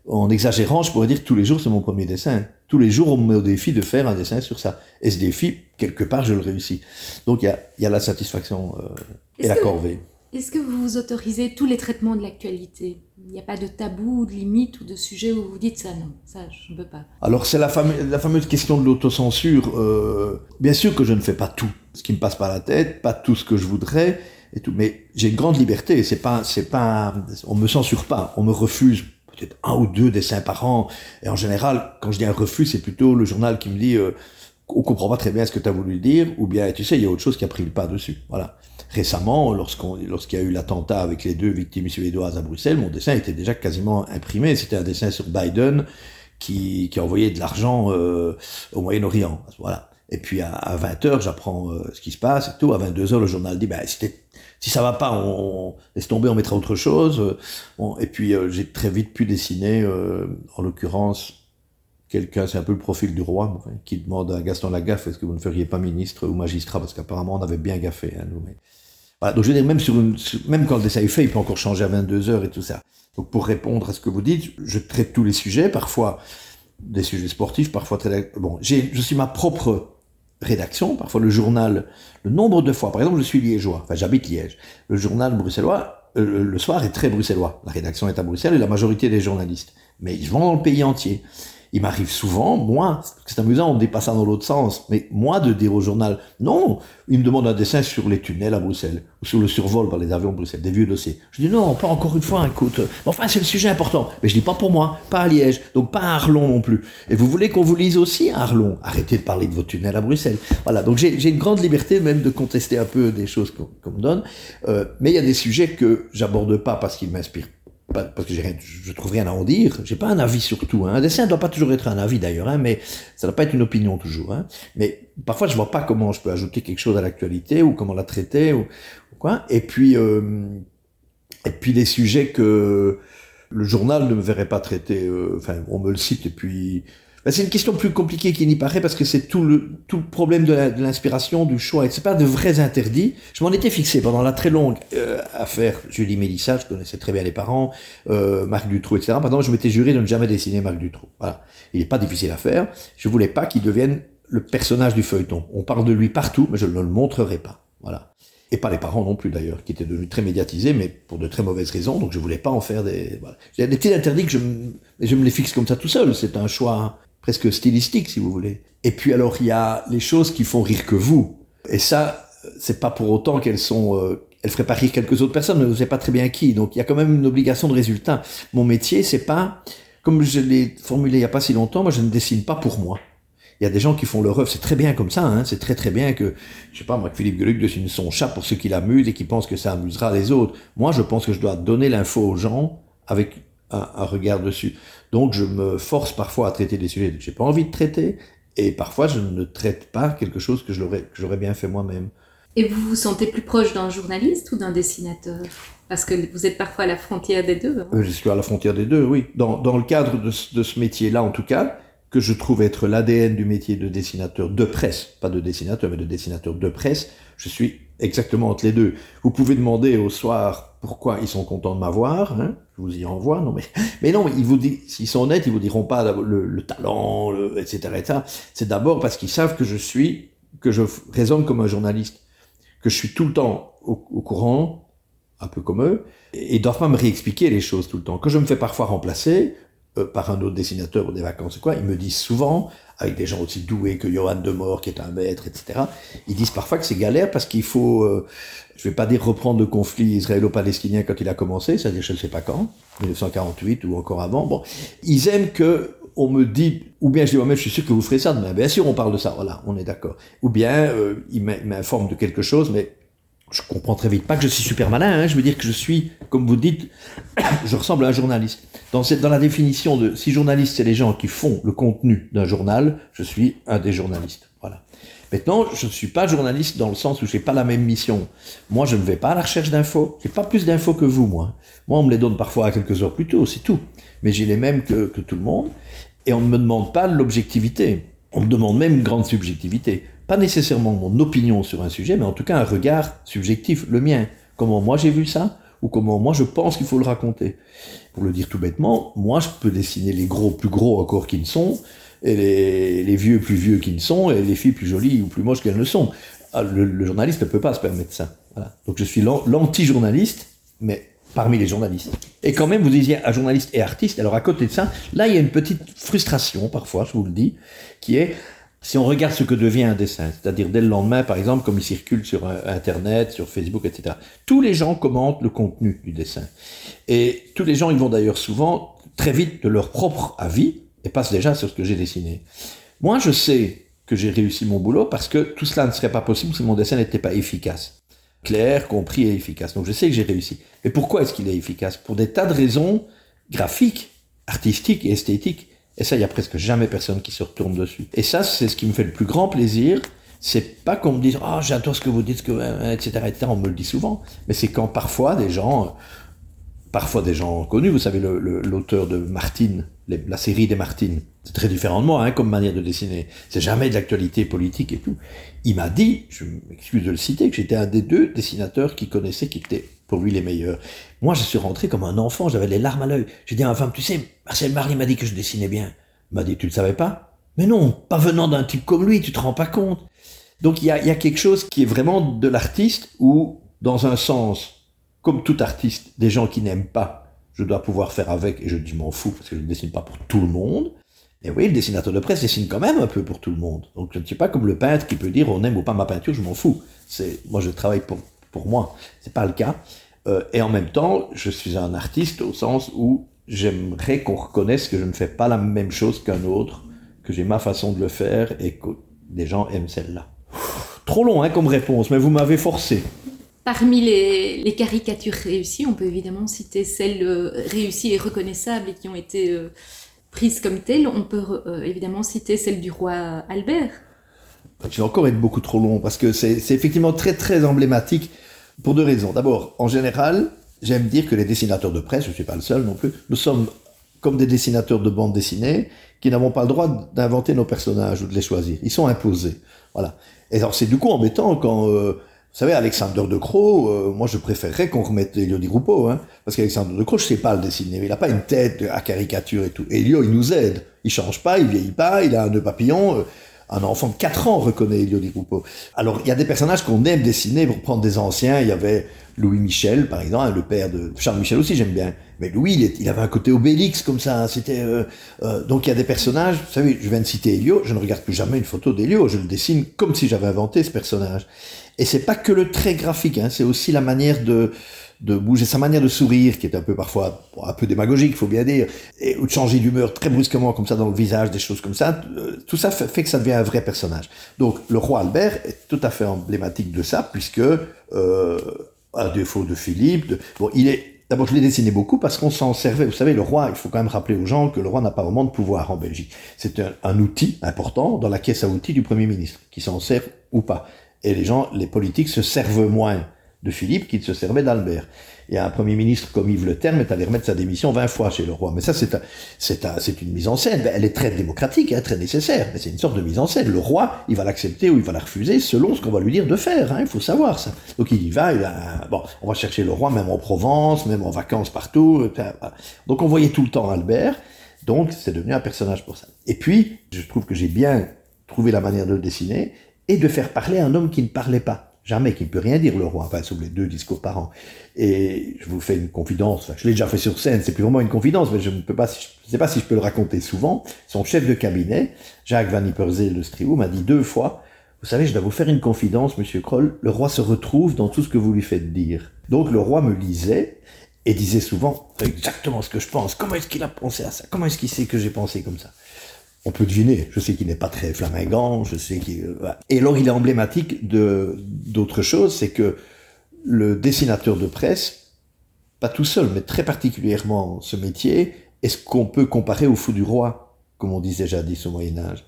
Speaker 3: en exagérant, je pourrais dire que tous les jours, c'est mon premier dessin. Tous les jours, on me met au défi de faire un dessin sur ça. Et ce défi, quelque part, je le réussis. Donc, il y a, y a, la satisfaction euh, et la
Speaker 2: que,
Speaker 3: corvée.
Speaker 2: Est-ce que vous vous autorisez tous les traitements de l'actualité? Il n'y a pas de tabou, de limite ou de sujet où vous dites ça, non, ça, je ne peux pas.
Speaker 3: Alors, c'est la, fameuse, la fameuse question de l'autocensure. Euh, bien sûr que je ne fais pas tout ce qui me passe par la tête, pas tout ce que je voudrais. Et tout, mais j'ai une grande liberté. C'est pas, c'est pas, on me censure pas, on me refuse peut-être un ou deux dessins par an. Et en général, quand je dis un refus, c'est plutôt le journal qui me dit euh, on comprend pas très bien ce que tu as voulu dire, ou bien tu sais, il y a autre chose qui a pris le pas dessus. Voilà. Récemment, lorsqu'on, lorsqu'il y a eu l'attentat avec les deux victimes suédoises à Bruxelles, mon dessin était déjà quasiment imprimé. C'était un dessin sur Biden qui, qui envoyait de l'argent euh, au Moyen-Orient. Voilà. Et puis à, à 20h, j'apprends euh, ce qui se passe et tout. À 22h, le journal dit, ben, si ça va pas, on, laisse tomber, on mettra autre chose. Bon, et puis euh, j'ai très vite pu dessiner, euh, en l'occurrence, quelqu'un, c'est un peu le profil du roi, qui demande à Gaston Lagaffe, est-ce que vous ne feriez pas ministre ou magistrat, parce qu'apparemment on avait bien gaffé, hein, nous. Voilà, donc je veux dire, même, sur même quand le dessin est fait, il peut encore changer à 22 heures et tout ça. Donc pour répondre à ce que vous dites, je traite tous les sujets, parfois des sujets sportifs, parfois très... Bon, je suis ma propre rédaction, parfois le journal, le nombre de fois, par exemple, je suis liégeois, enfin j'habite Liège, le journal bruxellois, euh, le soir est très bruxellois, la rédaction est à Bruxelles et la majorité des journalistes, mais ils vont dans le pays entier il m'arrive souvent, moi, c'est amusant, on dépasse ça dans l'autre sens, mais moi de dire au journal, non, il me demande un dessin sur les tunnels à Bruxelles, ou sur le survol par les avions de Bruxelles, des vieux dossiers. Je dis non, pas encore une fois, écoute, enfin c'est le sujet important, mais je dis pas pour moi, pas à Liège, donc pas à Arlon non plus. Et vous voulez qu'on vous lise aussi à Arlon? Arrêtez de parler de vos tunnels à Bruxelles. Voilà, donc j'ai une grande liberté même de contester un peu des choses qu'on qu me donne, euh, mais il y a des sujets que j'aborde pas parce qu'ils m'inspirent parce que je trouve rien à en dire. J'ai pas un avis sur tout. Hein. Un dessin ne doit pas toujours être un avis d'ailleurs, hein, mais ça ne doit pas être une opinion toujours. Hein. Mais parfois, je vois pas comment je peux ajouter quelque chose à l'actualité ou comment la traiter ou, ou, quoi. Et puis, euh, et puis des sujets que le journal ne me verrait pas traiter. Euh, enfin, on me le cite et puis ben, c'est une question plus compliquée qu'il n'y paraît parce que c'est tout le, tout le problème de l'inspiration, du choix. Et c'est pas de vrais interdits. Je m'en étais fixé pendant la très longue euh, affaire Julie Mélissa, je connaissais très bien les parents, euh, Marc Dutroux, etc. Pendant je m'étais juré de ne jamais dessiner Marc Dutroux. Voilà. Il n'est pas difficile à faire. Je voulais pas qu'il devienne le personnage du feuilleton. On parle de lui partout, mais je ne le montrerai pas. Voilà. Et pas les parents non plus d'ailleurs, qui étaient devenus très médiatisés, mais pour de très mauvaises raisons. Donc je voulais pas en faire des. Voilà. Il y a des petits interdits que je, je me les fixe comme ça tout seul. C'est un choix presque stylistique, si vous voulez. Et puis alors, il y a les choses qui font rire que vous. Et ça, c'est pas pour autant qu'elles sont... Euh, elles feraient pas rire quelques autres personnes, mais vous savez pas très bien qui. Donc il y a quand même une obligation de résultat. Mon métier, c'est pas... Comme je l'ai formulé il y a pas si longtemps, moi je ne dessine pas pour moi. Il y a des gens qui font leur œuvre, c'est très bien comme ça, hein, c'est très très bien que, je sais pas moi, que Philippe Geluc dessine son chat pour ceux qui l'amusent et qui pensent que ça amusera les autres. Moi, je pense que je dois donner l'info aux gens avec un, regard dessus. Donc je me force parfois à traiter des sujets que j'ai pas envie de traiter, et parfois je ne traite pas quelque chose que j'aurais bien fait moi-même.
Speaker 2: Et vous vous sentez plus proche d'un journaliste ou d'un dessinateur? Parce que vous êtes parfois à la frontière des deux. hein.
Speaker 3: Euh, Je suis à la frontière des deux, oui. Dans, dans le cadre de, ce- de ce métier-là, en tout cas, que je trouve être l'ADN du métier de dessinateur de presse, pas de dessinateur, mais de dessinateur de presse, je suis exactement entre les deux. Vous pouvez demander au soir pourquoi ils sont contents de m'avoir, hein, je vous y envoie, non mais, mais non, ils vous disent, s'ils sont honnêtes, ils vous diront pas le, le talent, le, etc., etc. C'est d'abord parce qu'ils savent que je suis, que je raisonne comme un journaliste, que je suis tout le temps au, au courant, un peu comme eux, et ils doivent pas me réexpliquer les choses tout le temps. Quand je me fais parfois remplacer euh, par un autre dessinateur ou des vacances quoi, ils me disent souvent, avec des gens aussi doués que Johan Demore, qui est un maître, etc., ils disent parfois que c'est galère parce qu'il faut, euh, je vais pas dire reprendre le conflit israélo-palestinien quand il a commencé, c'est-à-dire je ne sais pas quand, 1948 ou encore avant. Bon, ils aiment que on me dit, ou bien je dis moi-même, je suis sûr que vous ferez ça demain. Bien sûr, on parle de ça, voilà, on est d'accord. Ou bien euh, ils m'informent de quelque chose, mais je comprends très vite. Pas que je suis super malin, hein, je veux dire que je suis, comme vous dites, je ressemble à un journaliste. Dans, cette, dans la définition de si journaliste, c'est les gens qui font le contenu d'un journal, je suis un des journalistes. Voilà. Maintenant, je ne suis pas journaliste dans le sens où j'ai pas la même mission. Moi, je ne vais pas à la recherche d'infos. J'ai pas plus d'infos que vous, moi. Moi, on me les donne parfois à quelques heures plus tôt, c'est tout. Mais j'ai les mêmes que, que tout le monde. Et on ne me demande pas l'objectivité. On me demande même une grande subjectivité. Pas nécessairement mon opinion sur un sujet, mais en tout cas un regard subjectif, le mien. Comment moi j'ai vu ça, ou comment moi je pense qu'il faut le raconter. Pour le dire tout bêtement, moi je peux dessiner les gros plus gros encore qu'ils ne sont, et les, vieux plus vieux qu'ils ne sont, et les filles plus jolies ou plus moches qu'elles ne sont. Ah, Le, journaliste ne peut pas se permettre ça. Voilà. Donc je suis l'an- l'anti-journaliste, mais parmi les journalistes. Et quand même, vous disiez un journaliste et artiste, alors à côté de ça, là il y a une petite frustration parfois, je vous le dis, qui est si on regarde ce que devient un dessin, c'est-à-dire dès le lendemain, par exemple, comme il circule sur Internet, sur Facebook, etc., tous les gens commentent le contenu du dessin. Et tous les gens, ils vont d'ailleurs souvent très vite de leur propre avis et passent déjà sur ce que j'ai dessiné. Moi, je sais que j'ai réussi mon boulot parce que tout cela ne serait pas possible si mon dessin n'était pas efficace. Clair, compris et efficace. Donc je sais que j'ai réussi. Mais pourquoi est-ce qu'il est efficace? Pour des tas de raisons graphiques, artistiques et esthétiques. Et ça, il y a presque jamais personne qui se retourne dessus. Et ça, c'est ce qui me fait le plus grand plaisir. C'est pas qu'on me dise, ah, j'adore ce que vous dites, que, etc., etc. On me le dit souvent. Mais c'est quand parfois des gens, euh, parfois des gens connus, vous savez, l'auteur de Martine, la série des Martines, c'est très différent de moi, hein, comme manière de dessiner. C'est jamais de l'actualité politique et tout. Il m'a dit, je m'excuse de le citer, que j'étais un des deux dessinateurs qui connaissait, qui étaient pour lui les meilleurs. Moi, je suis rentré comme un enfant, j'avais les larmes à l'œil. J'ai dit à ma femme, tu sais, Marcel Marly m'a dit que je dessinais bien. M'a dit, tu le savais pas? Mais non, pas venant d'un type comme lui, tu te rends pas compte. Donc il y a, il y a quelque chose qui est vraiment de l'artiste où, dans un sens, comme tout artiste, des gens qui n'aiment pas, je dois pouvoir faire avec et je dis m'en fous parce que je ne dessine pas pour tout le monde. Et oui, le dessinateur de presse dessine quand même un peu pour tout le monde. Donc je ne suis pas comme le peintre qui peut dire on aime ou pas ma peinture, je m'en fous. C'est moi je travaille pour pour moi. C'est pas le cas. Euh, et en même temps, je suis un artiste au sens où j'aimerais qu'on reconnaisse que je ne fais pas la même chose qu'un autre, que j'ai ma façon de le faire et que des gens aiment celle-là. Trop long hein, comme réponse, mais vous m'avez forcé.
Speaker 2: Parmi les, les caricatures réussies, on peut évidemment citer celles euh, réussies et reconnaissables et qui ont été euh, prises comme telles. On peut évidemment citer celle du roi Albert.
Speaker 3: Je vais encore être beaucoup trop long parce que c'est effectivement très très emblématique pour deux raisons. D'abord, en général, j'aime dire que les dessinateurs de presse, je ne suis pas le seul non plus, nous sommes comme des dessinateurs de bande dessinée qui n'avons pas le droit d'inventer nos personnages ou de les choisir. Ils sont imposés. Voilà. Et alors c'est du coup embêtant quand, euh, vous savez, Alexander de Croo, euh, moi je préférerais qu'on remette Elio Di Gruppo, hein, parce qu'Alexander de Croo, je sais pas le dessiner, il n'a pas une tête à caricature et tout. Elio, il nous aide. Il change pas, il vieillit pas, il a un nœud papillon. euh, un enfant de 4 ans reconnaît Elio Di. Alors, il y a des personnages qu'on aime dessiner pour prendre des anciens. Il y avait Louis Michel, par exemple, le père de Charles Michel aussi, j'aime bien. Mais Louis, il, avait un côté Obélix comme ça. C'était euh, euh, donc il y a des personnages. Vous savez, je viens de citer Elio. Je ne regarde plus jamais une photo d'Elio. Je le dessine comme si j'avais inventé ce personnage. Et c'est pas que le trait graphique. Hein, c'est aussi la manière de de bouger, sa manière de sourire, qui est un peu parfois un peu démagogique, faut bien dire, et, ou de changer d'humeur très brusquement comme ça dans le visage, des choses comme ça. euh, tout ça fait, fait que ça devient un vrai personnage. Donc le roi Albert est tout à fait emblématique de ça, puisque euh, à défaut de Philippe, de- bon, il est D'abord, je l'ai dessiné beaucoup parce qu'on s'en servait. Vous savez, le roi, il faut quand même rappeler aux gens que le roi n'a pas vraiment de pouvoir en Belgique. C'est un, un outil important dans la caisse à outils du Premier ministre, qui s'en sert ou pas. Et les gens, les politiques se servent moins de Philippe qu'il se servait d'Albert. Et un Premier ministre comme Yves Le Terme est allé remettre sa démission 20 fois chez le roi. Mais ça, c'est c'est c'est une mise en scène. Elle est très démocratique, hein, très nécessaire, mais c'est une sorte de mise en scène. Le roi, il va l'accepter ou il va la refuser selon ce qu'on va lui dire de faire. Hein, il faut savoir ça. Donc il y va. Il a, bon, on va chercher le roi même en Provence, même en vacances partout. Donc on voyait tout le temps Albert. Donc c'est devenu un personnage pour ça. Et puis, je trouve que j'ai bien trouvé la manière de le dessiner et de faire parler un homme qui ne parlait pas. Jamais, qui ne peut rien dire le roi, enfin, sauf les deux discours par an. Et je vous fais une confidence, je l'ai déjà fait sur scène, c'est plus vraiment une confidence, mais je ne peux pas, je sais pas si je peux le raconter souvent. Son chef de cabinet, Jacques Van Yperseel de Striou, m'a dit deux fois, vous savez, je dois vous faire une confidence, monsieur Kroll, le roi se retrouve dans tout ce que vous lui faites dire. Donc le roi me lisait, et disait souvent exactement ce que je pense. Comment est-ce qu'il a pensé à ça? Comment est-ce qu'il sait que j'ai pensé comme ça? On peut deviner. Je sais qu'il n'est pas très flamingant. Je sais qu'il. Euh, et alors, il est emblématique de d'autre chose, c'est que le dessinateur de presse, pas tout seul, mais très particulièrement ce métier, est-ce qu'on peut comparer au fou du roi, comme on disait jadis au Moyen Âge?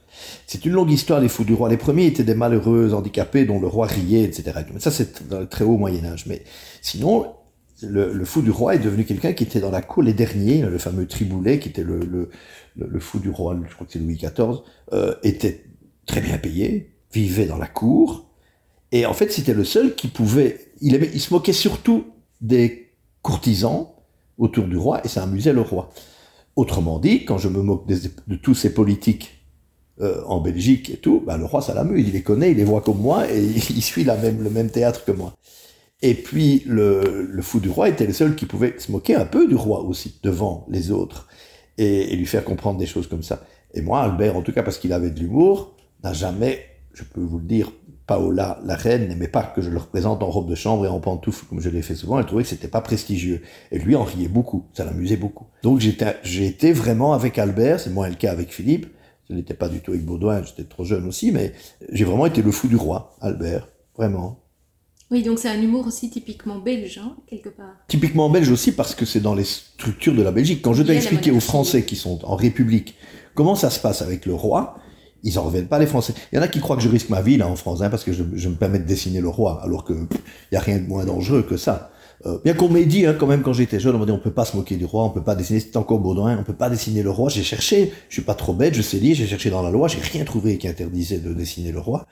Speaker 3: C'est une longue histoire des fous du roi. Les premiers étaient des malheureux handicapés dont le roi riait, etc. Ça, c'est dans le très haut Moyen Âge. Mais sinon, le, fou du roi est devenu quelqu'un qui était dans la cour, les derniers, le fameux Triboulet, qui était le, fou du roi, je crois que c'est Louis XIV, euh, était très bien payé, vivait dans la cour, et en fait c'était le seul qui pouvait, il, il se moquait surtout des courtisans autour du roi, et ça amusait le roi. Autrement dit, quand je me moque de, tous ces politiques euh, en Belgique et tout, ben le roi ça l'amuse, il les connaît, il les voit comme moi, et il suit même, le même théâtre que moi. Et puis le, fou du roi était le seul qui pouvait se moquer un peu du roi aussi, devant les autres, et, lui faire comprendre des choses comme ça. Et moi, Albert, en tout cas parce qu'il avait de l'humour, n'a jamais, je peux vous le dire, Paola, la reine, n'aimait pas que je le représente en robe de chambre et en pantoufle, comme je l'ai fait souvent. Elle trouvait que c'était pas prestigieux. Et lui en riait beaucoup. Ça l'amusait beaucoup. Donc j'ai été vraiment avec Albert, c'est moins le cas avec Philippe. Ce n'était pas du tout avec Baudouin, j'étais trop jeune aussi, mais j'ai vraiment été le fou du roi, Albert. Vraiment.
Speaker 2: Oui, donc c'est un humour aussi typiquement belge, hein, quelque part.
Speaker 3: Typiquement belge aussi parce que c'est dans les structures de la Belgique. Quand je dois expliquer aux Français qui sont en République comment ça se passe avec le roi, ils en reviennent pas les Français. Il y en a qui croient que je risque ma vie là en France, hein, parce que je, me permets de dessiner le roi, alors que il y a rien de moins dangereux que ça. Euh, bien qu'on m'ait dit, hein, quand même, quand j'étais jeune, on m'a dit on peut pas se moquer du roi, on peut pas dessiner, c'est encore Baudouin, on peut pas dessiner le roi. J'ai cherché, je suis pas trop bête, je sais lire, j'ai cherché dans la loi, j'ai rien trouvé qui interdisait de dessiner le roi.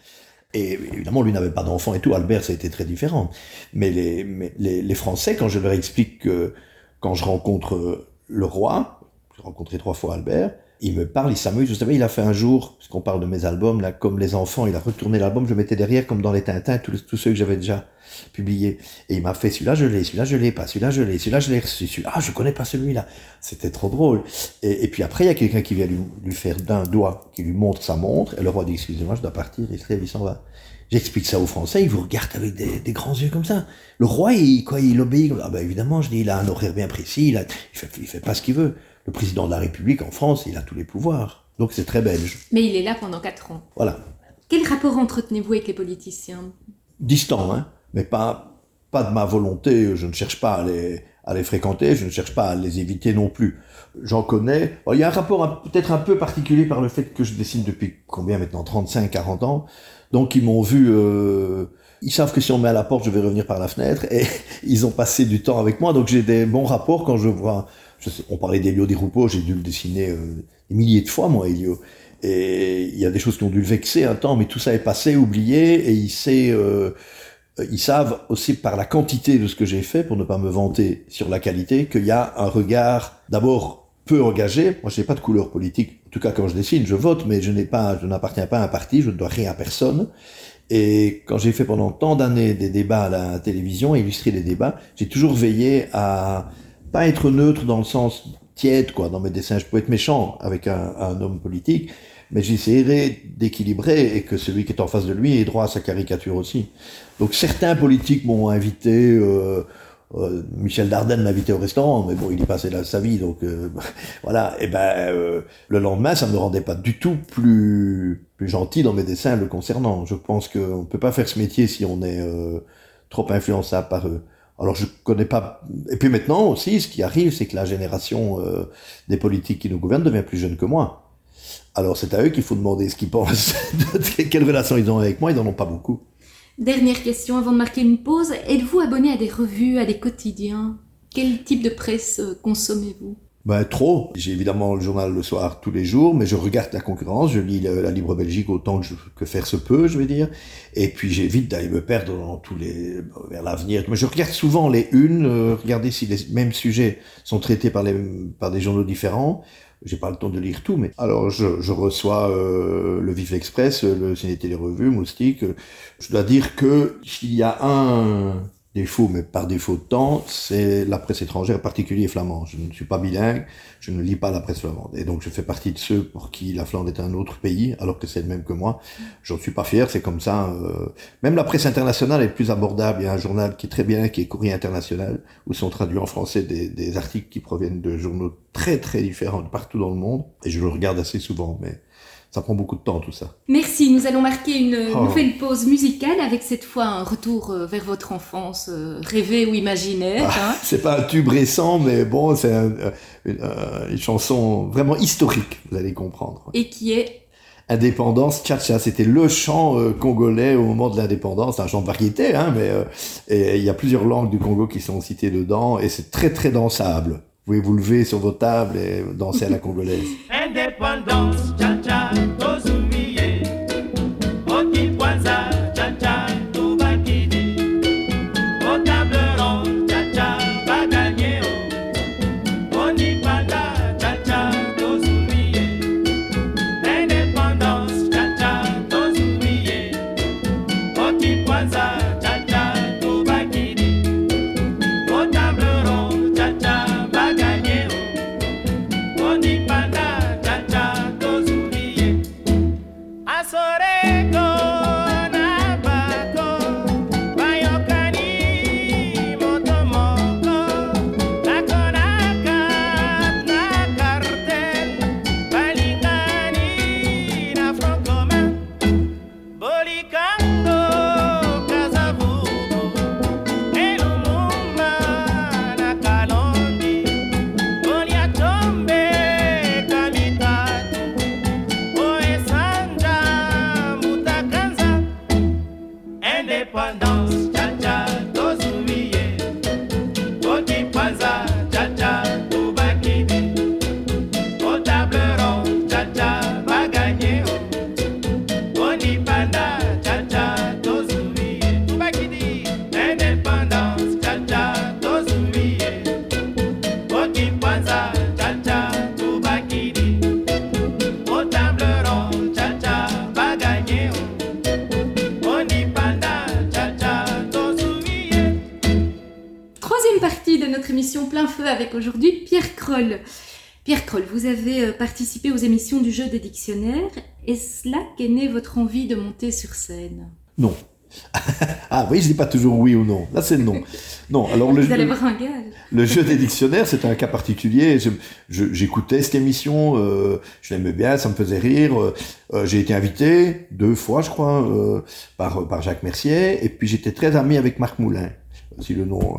Speaker 3: Et évidemment, lui n'avait pas d'enfant et tout. Albert, ça a été très différent. Mais les, les, les, Français, quand je leur explique que quand je rencontre le roi, j'ai rencontré trois fois Albert, il me parle, il s'amuse. Vous savez, il a fait un jour, puisqu'on parle de mes albums, là, comme les enfants, il a retourné l'album, je mettais derrière, comme dans les Tintins, tous, ceux que j'avais déjà publiés. Et il m'a fait, celui-là, je l'ai, celui-là, je l'ai pas, celui-là, je l'ai, celui-là, je l'ai reçu, celui-là, ah, je connais pas celui-là. C'était trop drôle. Et, puis après, il y a quelqu'un qui vient lui, faire d'un doigt, qui lui montre sa montre, et le roi dit, excusez-moi, je dois partir, il se il s'en va. J'explique ça aux Français, ils vous regardent avec des, des, grands yeux comme ça. Le roi, il, quoi, il obéit. Ah ben évidemment, je dis, il a un horaire bien précis, il, a, il, fait, il fait pas ce qu'il veut. Le président de la République en France, il a tous les pouvoirs. Donc c'est très belge.
Speaker 2: Mais il est là pendant quatre ans.
Speaker 3: Voilà.
Speaker 2: Quel rapport entretenez-vous avec les politiciens?
Speaker 3: Distant, hein, mais pas, pas de ma volonté. Je ne cherche pas à les, à les fréquenter, je ne cherche pas à les éviter non plus. J'en connais. il y a un rapport peut-être un peu particulier par le fait que je dessine depuis combien maintenant? 35, 40 ans. Donc ils m'ont vu... Euh, ils savent que si on met à la porte, je vais revenir par la fenêtre. Et ils ont passé du temps avec moi. Donc j'ai des bons rapports quand je vois... Je sais, on parlait d'Elio Di Rupo, j'ai dû le dessiner euh, des milliers de fois, moi, Elio. Et il y a des choses qui ont dû le vexer un temps, mais tout ça est passé, oublié, et il sait, euh, ils savent aussi par la quantité de ce que j'ai fait, pour ne pas me vanter sur la qualité, qu'il y a un regard d'abord peu engagé. Moi, je n'ai pas de couleur politique. En tout cas, quand je dessine, je vote, mais je n'ai pas, je n'appartiens pas à un parti, je ne dois rien à personne. Et quand j'ai fait pendant tant d'années des débats à la télévision, illustrer des débats, j'ai toujours veillé à pas être neutre dans le sens tiède, quoi. Dans mes dessins, je peux être méchant avec un, un homme politique, mais j'essaierai d'équilibrer et que celui qui est en face de lui ait droit à sa caricature aussi. Donc certains politiques m'ont invité, euh, euh, Michel Dardenne m'a invité au restaurant, mais bon, il y passait sa vie, donc euh, voilà. Et ben, euh, le lendemain, ça ne me rendait pas du tout plus plus gentil dans mes dessins le concernant. Je pense qu'on ne peut pas faire ce métier si on est euh, trop influençable par eux. Alors je connais pas. Et puis maintenant aussi, ce qui arrive, c'est que la génération euh, des politiques qui nous gouvernent devient plus jeune que moi. Alors c'est à eux qu'il faut demander ce qu'ils pensent, quelle relation ils ont avec moi. Ils n'en ont pas beaucoup.
Speaker 2: Dernière question avant de marquer une pause. Êtes-vous abonné à des revues, à des quotidiens? Quel type de presse euh, consommez-vous?
Speaker 3: Ben, trop. J'ai évidemment le journal le soir tous les jours, mais je regarde la concurrence, je lis la Libre Belgique autant que, faire se peut, je vais dire. Et puis j'évite d'aller me perdre dans tous les, vers l'avenir. Mais je regarde souvent les unes, euh, regarder si les mêmes sujets sont traités par les, par des journaux différents. J'ai pas le temps de lire tout, mais alors je, je reçois euh, le Vif Express, le Ciné Télé Revue, Moustique. Je dois dire que y a un défaut, mais par défaut de temps, c'est la presse étrangère, en particulier flamande. Je ne suis pas bilingue, je ne lis pas la presse flamande. Et donc je fais partie de ceux pour qui la Flandre est un autre pays, alors que c'est le même que moi. Je ne suis pas fier, c'est comme ça. Euh, même la presse internationale est plus abordable. Il y a un journal qui est très bien, qui est Courrier International, où sont traduits en français des, des articles qui proviennent de journaux très très différents de partout dans le monde. Et je le regarde assez souvent, mais ça prend beaucoup de temps tout ça.
Speaker 2: Merci, nous allons marquer une oh. nouvelle pause musicale avec cette fois un retour euh, vers votre enfance euh, rêvée ou imaginaire. Ah,
Speaker 3: hein. C'est pas un tube récent, mais bon, c'est euh, une, chanson vraiment historique, vous allez comprendre.
Speaker 2: Et qui est
Speaker 3: Indépendance Tcha-Tcha, c'était le chant congolais au moment de l'indépendance, un chant de variété, hein, mais il y a plusieurs langues du Congo qui sont citées dedans, et c'est très très dansable. Vous pouvez vous lever sur vos tables et danser à la congolaise.
Speaker 5: Indépendance,
Speaker 2: aujourd'hui Pierre Kroll. Pierre Kroll, vous avez euh, participé aux émissions du jeu des dictionnaires. Est-ce là qu'est née votre envie de monter sur scène?
Speaker 3: Non. ah oui, je dis pas toujours oui ou non. Là, c'est non. Non, alors le,
Speaker 2: Vous allez voir un
Speaker 3: le jeu des dictionnaires, c'est un cas particulier. J'écoutais cette émission, euh, je l'aimais bien, ça me faisait rire. Euh, j'ai été invité deux fois, je crois, par, par Jacques Mercier, et puis j'étais très ami avec Marc Moulin, si le nom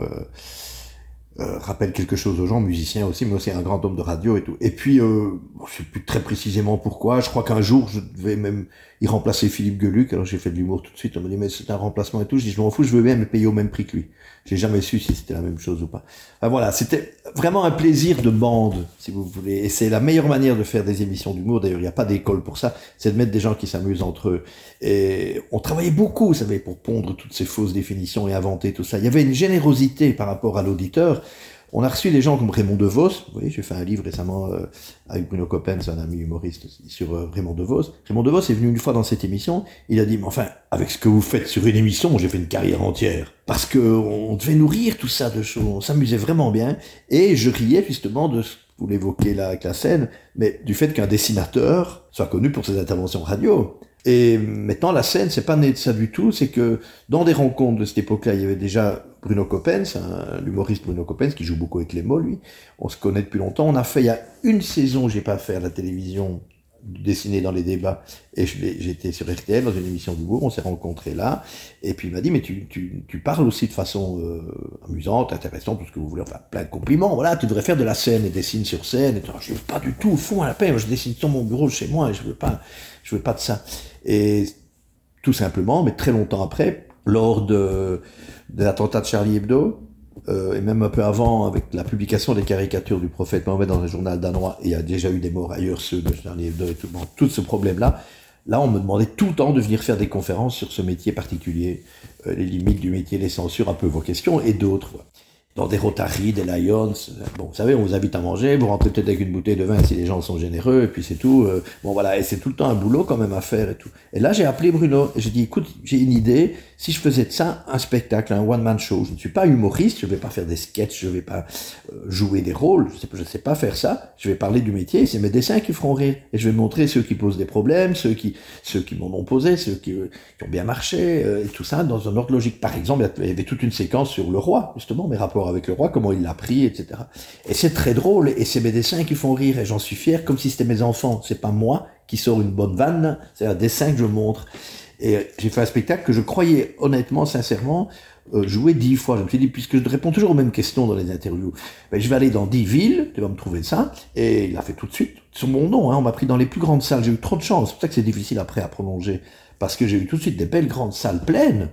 Speaker 3: euh, rappelle quelque chose aux gens, musiciens aussi, mais aussi un grand homme de radio et tout. Et puis, euh, je sais plus très précisément pourquoi. Je crois qu'un jour, je devais même y remplacer Philippe Geluc. Alors j'ai fait de l'humour tout de suite. On m'a dit mais c'est un remplacement et tout. Je dis je m'en fous, je veux bien me payer au même prix que lui. J'ai jamais su si c'était la même chose ou pas. voilà, c'était vraiment un plaisir de bande, si vous voulez. Et c'est la meilleure manière de faire des émissions d'humour. D'ailleurs, il n'y a pas d'école pour ça. C'est de mettre des gens qui s'amusent entre eux. Et on travaillait beaucoup, vous savez, pour pondre toutes ces fausses définitions et inventer tout ça. Il y avait une générosité par rapport à l'auditeur. On a reçu des gens comme Raymond DeVos. Vous voyez, j'ai fait un livre récemment euh, avec Bruno Coppens, un ami humoriste sur euh, Raymond DeVos. Raymond DeVos est venu une fois dans cette émission. Il a dit, mais enfin, avec ce que vous faites sur une émission, j'ai fait une carrière entière. Parce que on devait nourrir tout ça de choses. On s'amusait vraiment bien. Et je riais justement de ce vous l'évoquez là avec la scène, mais du fait qu'un dessinateur soit connu pour ses interventions radio. Et maintenant, la scène, c'est pas né de ça du tout, c'est que dans des rencontres de cette époque-là, il y avait déjà Bruno Coppens, l'humoriste Bruno Coppens, qui joue beaucoup avec les mots, lui. On se connaît depuis longtemps. On a fait, il y a une saison, j'ai pas fait à la télévision, dessiné dans les débats, et j'étais sur RTL dans une émission d'humour, on s'est rencontrés là, et puis il m'a dit, mais tu, parles aussi de façon euh, amusante, intéressante, tout ce que vous voulez, enfin plein de compliments, voilà, tu devrais faire de la scène et dessine sur scène, et je veux pas du tout, au fond à la paix, je dessine sur mon bureau chez moi, et je veux pas, je veux pas de ça. Et tout simplement, mais très longtemps après, lors de, l'attentat de Charlie Hebdo, euh, et même un peu avant, avec la publication des caricatures du prophète Mohammed dans un journal danois, il y a déjà eu des morts ailleurs, ceux de Charlie Hebdo et tout, tout ce problème-là, là, on me demandait tout le temps de venir faire des conférences sur ce métier particulier, euh, les limites du métier, les censures, un peu vos questions, et d'autres dans des Rotary, des Lions. Bon, vous savez, on vous invite à manger, vous rentrez peut-être avec une bouteille de vin si les gens sont généreux, et puis c'est tout. Euh, bon, voilà, et c'est tout le temps un boulot quand même à faire et tout. Et là, j'ai appelé Bruno, et j'ai dit, écoute, j'ai une idée, si je faisais de ça un spectacle, un one-man show, je ne suis pas humoriste, je ne vais pas faire des sketchs, je ne vais pas euh, jouer des rôles, je ne sais, pas faire ça, je vais parler du métier, c'est mes dessins qui feront rire. Et je vais montrer ceux qui posent des problèmes, ceux qui, ceux qui m'en ont posé, ceux qui, ont bien marché, euh, et tout ça dans un ordre logique. Par exemple, il y avait toute une séquence sur le roi, justement, mes rapports avec le roi, comment il l'a pris, etc. Et c'est très drôle, et c'est mes dessins qui font rire, et j'en suis fier, comme si c'était mes enfants. C'est pas moi qui sort une bonne vanne, c'est un dessin que je montre. Et j'ai fait un spectacle que je croyais honnêtement, sincèrement, euh, jouer dix fois. Je me suis dit, puisque je réponds toujours aux mêmes questions dans les interviews, ben, je vais aller dans dix villes, tu vas me trouver ça. Et il a fait tout de suite, sur mon nom, hein, on m'a pris dans les plus grandes salles. J'ai eu trop de chance, c'est pour ça que c'est difficile après à prolonger. Parce que j'ai eu tout de suite des belles grandes salles pleines.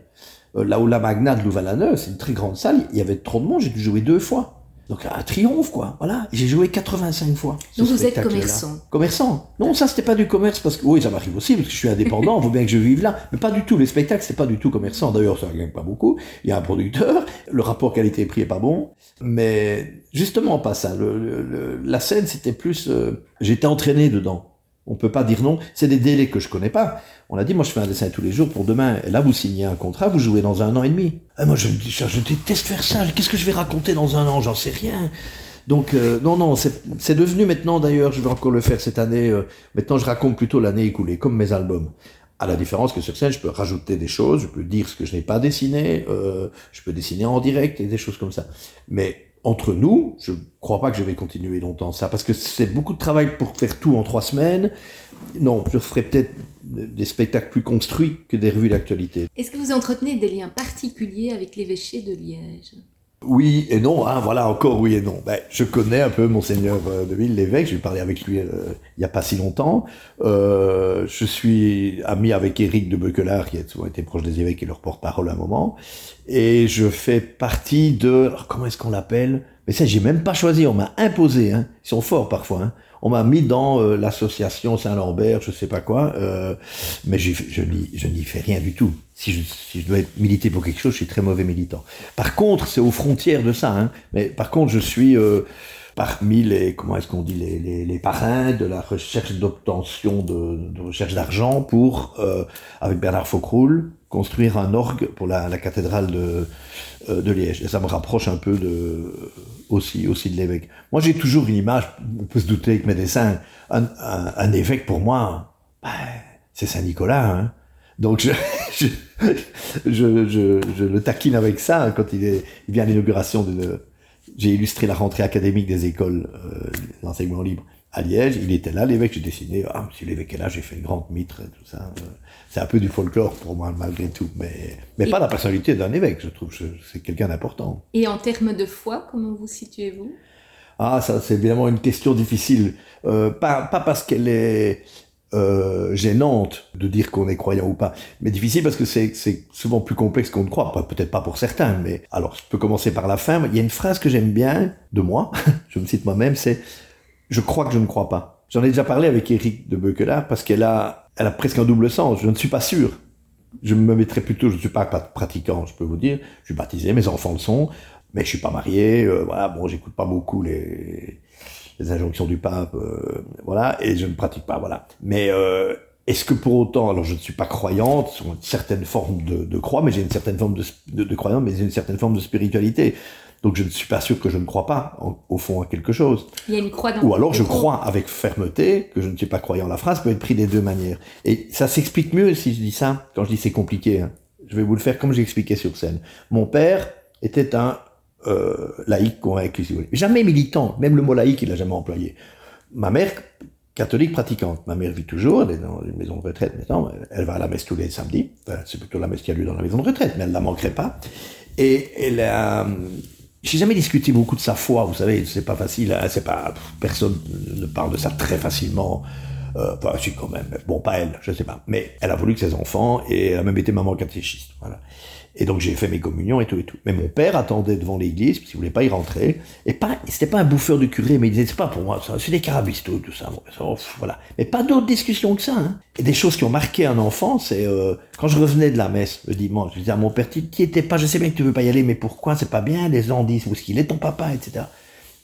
Speaker 3: Euh, là où la Magna de Louvain-la-Neuve, c'est une très grande salle, il y avait trop de monde, j'ai dû jouer deux fois. Donc un triomphe, quoi. Voilà. J'ai joué 85 fois.
Speaker 2: Donc vous êtes commerçant.
Speaker 3: Commerçant. Non, ça c'était pas du commerce parce que oui, ça m'arrive aussi parce que je suis indépendant. faut bien que je vive là, mais pas du tout. Les spectacles c'est pas du tout commerçant. D'ailleurs, ça gagne pas beaucoup. Il y a un producteur. Le rapport qualité-prix est pas bon, mais justement pas ça. Le, la scène c'était plus. Euh, j'étais entraîné dedans. On peut pas dire non. C'est des délais que je connais pas. On a dit, moi je fais un dessin tous les jours pour demain. Et là, vous signez un contrat, vous jouez dans un an et demi. Ah, moi, je dis, je déteste faire ça. Qu'est-ce que je vais raconter dans un an? J'en sais rien. Donc, euh, non, non, c'est devenu maintenant, d'ailleurs, je vais encore le faire cette année. Euh, maintenant, je raconte plutôt l'année écoulée, comme mes albums. À la différence que sur scène, je peux rajouter des choses, je peux dire ce que je n'ai pas dessiné, euh, je peux dessiner en direct et des choses comme ça. Mais entre nous, je crois pas que je vais continuer longtemps ça, parce que c'est beaucoup de travail pour faire tout en trois semaines. Non, je ferai peut-être des spectacles plus construits que des revues d'actualité.
Speaker 2: Est-ce que vous entretenez des liens particuliers avec l'évêché de Liège?
Speaker 3: Oui et non, hein, voilà, encore oui et non. Ben, je connais un peu Monseigneur euh, de Ville, l'évêque, j'ai parlé avec lui euh, il n'y a pas si longtemps. Euh, je suis ami avec Éric de Beuquelard, qui a souvent été proche des évêques et leur porte-parole à un moment. Et je fais partie de... Alors, comment est-ce qu'on l'appelle? Mais ça, j'ai même pas choisi, on m'a imposé. Hein. Ils sont forts parfois. Hein on m'a mis dans euh, l'association Saint-Lambert, je sais pas quoi, euh, mais je, je n'y fais rien du tout. Si je, si je dois être milité pour quelque chose, je suis très mauvais militant. Par contre, c'est aux frontières de ça. Hein, mais par contre, je suis euh, parmi les comment est-ce qu'on dit les, les, les, parrains de la recherche d'obtention de, de, recherche d'argent pour euh, avec Bernard Faucroul construire un orgue pour la, la cathédrale de, euh, de Liège. Et ça me rapproche un peu de, aussi, aussi de l'évêque. Moi, j'ai toujours une image, on peut se douter avec mes dessins, un, un, un évêque pour moi, ben, c'est Saint-Nicolas. Hein. Donc je, je, je, je, le taquine avec ça hein, quand il, est, il vient à l'inauguration de... J'ai illustré la rentrée académique des écoles euh, d'enseignement libre à Liège. Il était là, l'évêque, j'ai dessiné. Ah, si l'évêque est là, j'ai fait une grande mitre et tout ça. Euh, c'est un peu du folklore pour moi, malgré tout. Mais, mais pas la personnalité d'un évêque, je trouve. C'est quelqu'un d'important.
Speaker 2: Et en termes de foi, comment vous situez-vous?
Speaker 3: Ah, ça, c'est évidemment une question difficile. Euh, pas, pas parce qu'elle est euh, gênante de dire qu'on est croyant ou pas, mais difficile parce que c'est souvent plus complexe qu'on ne croit. Peut-être pas pour certains, mais alors je peux commencer par la fin. Il y a une phrase que j'aime bien de moi, je me cite moi-même, c'est je crois que je ne crois pas. J'en ai déjà parlé avec Eric de Beuquelard parce qu'elle a, elle a presque un double sens. Je ne suis pas sûr. Je me mettrais plutôt, je ne suis pas pratiquant, je peux vous dire. Je suis baptisé, mes enfants le sont, mais je suis pas marié. Euh, voilà, bon, j'écoute pas beaucoup les, les injonctions du pape, euh, voilà, et je ne pratique pas, voilà. Mais euh, est-ce que pour autant, alors je ne suis pas croyante, sur une certaine forme de, de croix, mais j'ai une certaine forme de, de, de croyance, mais j'ai une certaine forme de spiritualité. Donc je ne suis pas sûr que je ne crois pas au fond à quelque chose.
Speaker 2: Il y a une croix dans
Speaker 3: Ou alors je crois avec fermeté que je ne suis pas croyant. La phrase peut être prise des deux manières. Et ça s'explique mieux si je dis ça. Quand je dis c'est compliqué, hein. je vais vous le faire comme j'ai expliqué sur scène. Mon père était un euh, laïc convaincu, si vous voulez. Jamais militant. Même le mot laïc, il l'a jamais employé. Ma mère, catholique pratiquante. Ma mère vit toujours, elle est dans une maison de retraite maintenant, elle va à la messe tous les samedis, c'est plutôt la messe qu'il y a lieu dans la maison de retraite, mais elle ne la manquerait pas. Et elle a, j'ai jamais discuté beaucoup de sa foi, vous savez, c'est pas facile, hein, c'est pas, personne ne parle de ça très facilement Euh, enfin, si quand même. Bon, pas elle, je sais pas. Mais elle a voulu que ses enfants, et elle a même été maman catéchiste. Voilà. Et donc j'ai fait mes communions et tout et tout. Mais mon père attendait devant l'église, parce qu'il voulait pas y rentrer. Et pas, c'était pas un bouffeur de curé, mais il disait, c'est pas pour moi, c'est des carabistos, tout ça. Oh, voilà. Mais pas d'autres discussions que ça. Hein. Et des choses qui ont marqué un enfant, c'est euh, quand je revenais de la messe le dimanche, je disais à mon père, qui était pas, je sais bien que tu veux pas y aller, mais pourquoi c'est pas bien, les gens disent, où est-ce qu'il est ton papa, etc.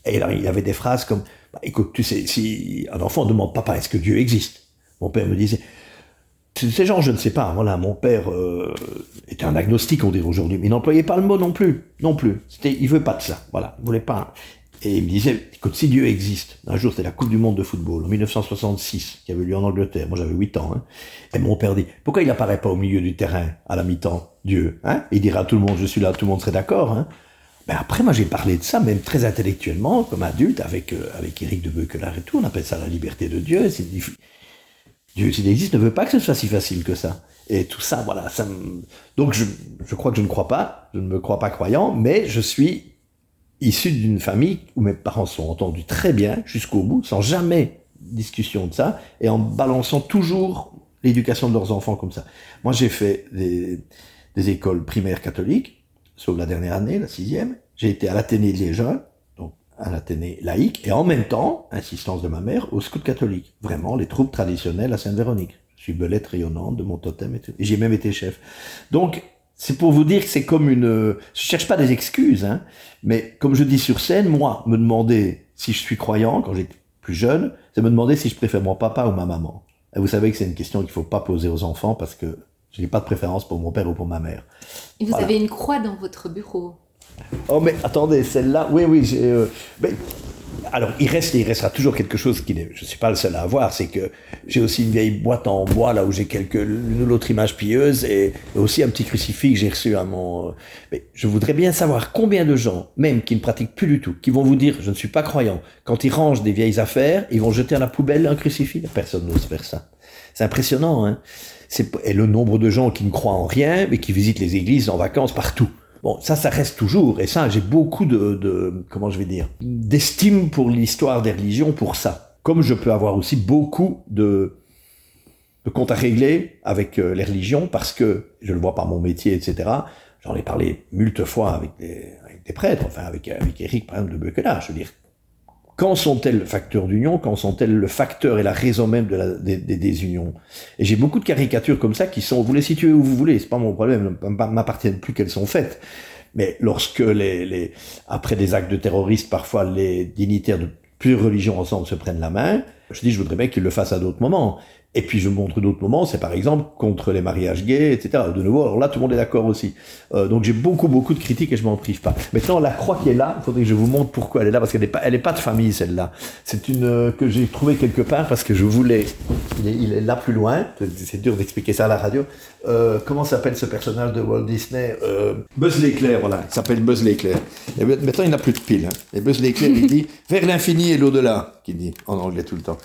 Speaker 3: Et alors il avait des phrases comme, bah, écoute, tu sais, si un enfant demande papa, est-ce que Dieu existe? Mon père me disait, ces gens, je ne sais pas. Voilà, mon père euh, était un agnostique, on dirait aujourd'hui, mais il n'employait pas le mot non plus, non plus. Il veut pas de ça. Voilà, il voulait pas. Et il me disait, écoute, si Dieu existe, un jour c'était la Coupe du Monde de football en 1966 qui avait lieu en Angleterre. Moi j'avais 8 ans. Hein, et mon père dit, pourquoi il apparaît pas au milieu du terrain à la mi-temps, Dieu hein? Il dira à tout le monde, je suis là, tout le monde serait d'accord. Hein ben après, moi, j'ai parlé de ça, même très intellectuellement, comme adulte, avec euh, avec Éric de Beuquelard et tout. On appelle ça la liberté de Dieu. Dieu, s'il existe, ne veut pas que ce soit si facile que ça. Et tout ça, voilà, ça me... Donc, je, je crois que je ne crois pas, je ne me crois pas croyant, mais je suis issu d'une famille où mes parents sont entendus très bien jusqu'au bout, sans jamais discussion de ça, et en balançant toujours l'éducation de leurs enfants comme ça. Moi, j'ai fait des, écoles primaires catholiques, sauf la dernière année, la sixième. J'ai été à l'Athénée Liégeois, à l'Athénée laïque, et en même temps, insistance de ma mère, au scout catholique. Vraiment, les troupes traditionnelles à Sainte-Véronique. Je suis belette rayonnante de mon totem et. Et j'ai même été chef. Donc, c'est pour vous dire que c'est comme une... Je cherche pas des excuses, hein, mais comme je dis sur scène, moi, me demander si je suis croyant, quand j'étais plus jeune, c'est me demander si je préfère mon papa ou ma maman. Et vous savez que c'est une question qu'il faut pas poser aux enfants parce que je n'ai pas de préférence pour mon père ou pour ma mère.
Speaker 2: Et vous
Speaker 3: Voilà.
Speaker 2: avez une croix dans votre bureau.
Speaker 3: Oh mais attendez, celle-là, oui, oui, j'ai, euh, mais, alors il reste, il restera toujours quelque chose qui n'est, je suis pas le seul à avoir, c'est que j'ai aussi une vieille boîte en bois là où j'ai quelques, une autre image pieuse et, et aussi un petit crucifix que j'ai reçu à mon, euh, mais je voudrais bien savoir combien de gens, même qui ne pratiquent plus du tout, qui vont vous dire, je ne suis pas croyant, quand ils rangent des vieilles affaires, ils vont jeter à la poubelle un crucifix, personne n'ose faire ça. C'est impressionnant, hein. C'est, et le nombre de gens qui ne croient en rien, mais qui visitent les églises en vacances partout. Bon, ça, ça reste toujours, et ça, j'ai beaucoup de, de, comment je vais dire, d'estime pour l'histoire des religions pour ça. Comme je peux avoir aussi beaucoup de, de comptes à régler avec euh, les religions, parce que, je le vois par mon métier, etc., j'en ai parlé multe fois avec des, avec des prêtres, enfin, avec, avec Eric, par exemple, de Beuquelard, je veux dire, quand sont-elles le facteur d'union? Quand sont-elles le facteur et la raison même des, des, des unions? Et j'ai beaucoup de caricatures comme ça qui sont, vous les situez où vous voulez, c'est pas mon problème, ne m'appartiennent plus qu'elles sont faites. Mais lorsque les, les, après des actes de terroristes, parfois les dignitaires de plusieurs religions ensemble se prennent la main, je dis, je voudrais bien qu'ils le fassent à d'autres moments. Et puis je montre d'autres moments, c'est par exemple contre les mariages gays, etc. De nouveau, alors là tout le monde est d'accord aussi. Euh, donc j'ai beaucoup beaucoup de critiques et je m'en prive pas. Maintenant la croix qui est là, il faudrait que je vous montre pourquoi elle est là parce qu'elle n'est pas, elle est pas de famille celle-là. C'est une euh, que j'ai trouvée quelque part parce que je voulais. Il est, là plus loin. C'est dur d'expliquer ça à la radio. Euh, comment s'appelle ce personnage de Walt Disney euh, Buzz l'éclair, voilà. Il s'appelle Buzz l'éclair. Et maintenant il n'a plus de pile. Hein. Et Buzz l'éclair il dit vers l'infini et l'au-delà, qu'il dit en anglais tout le temps.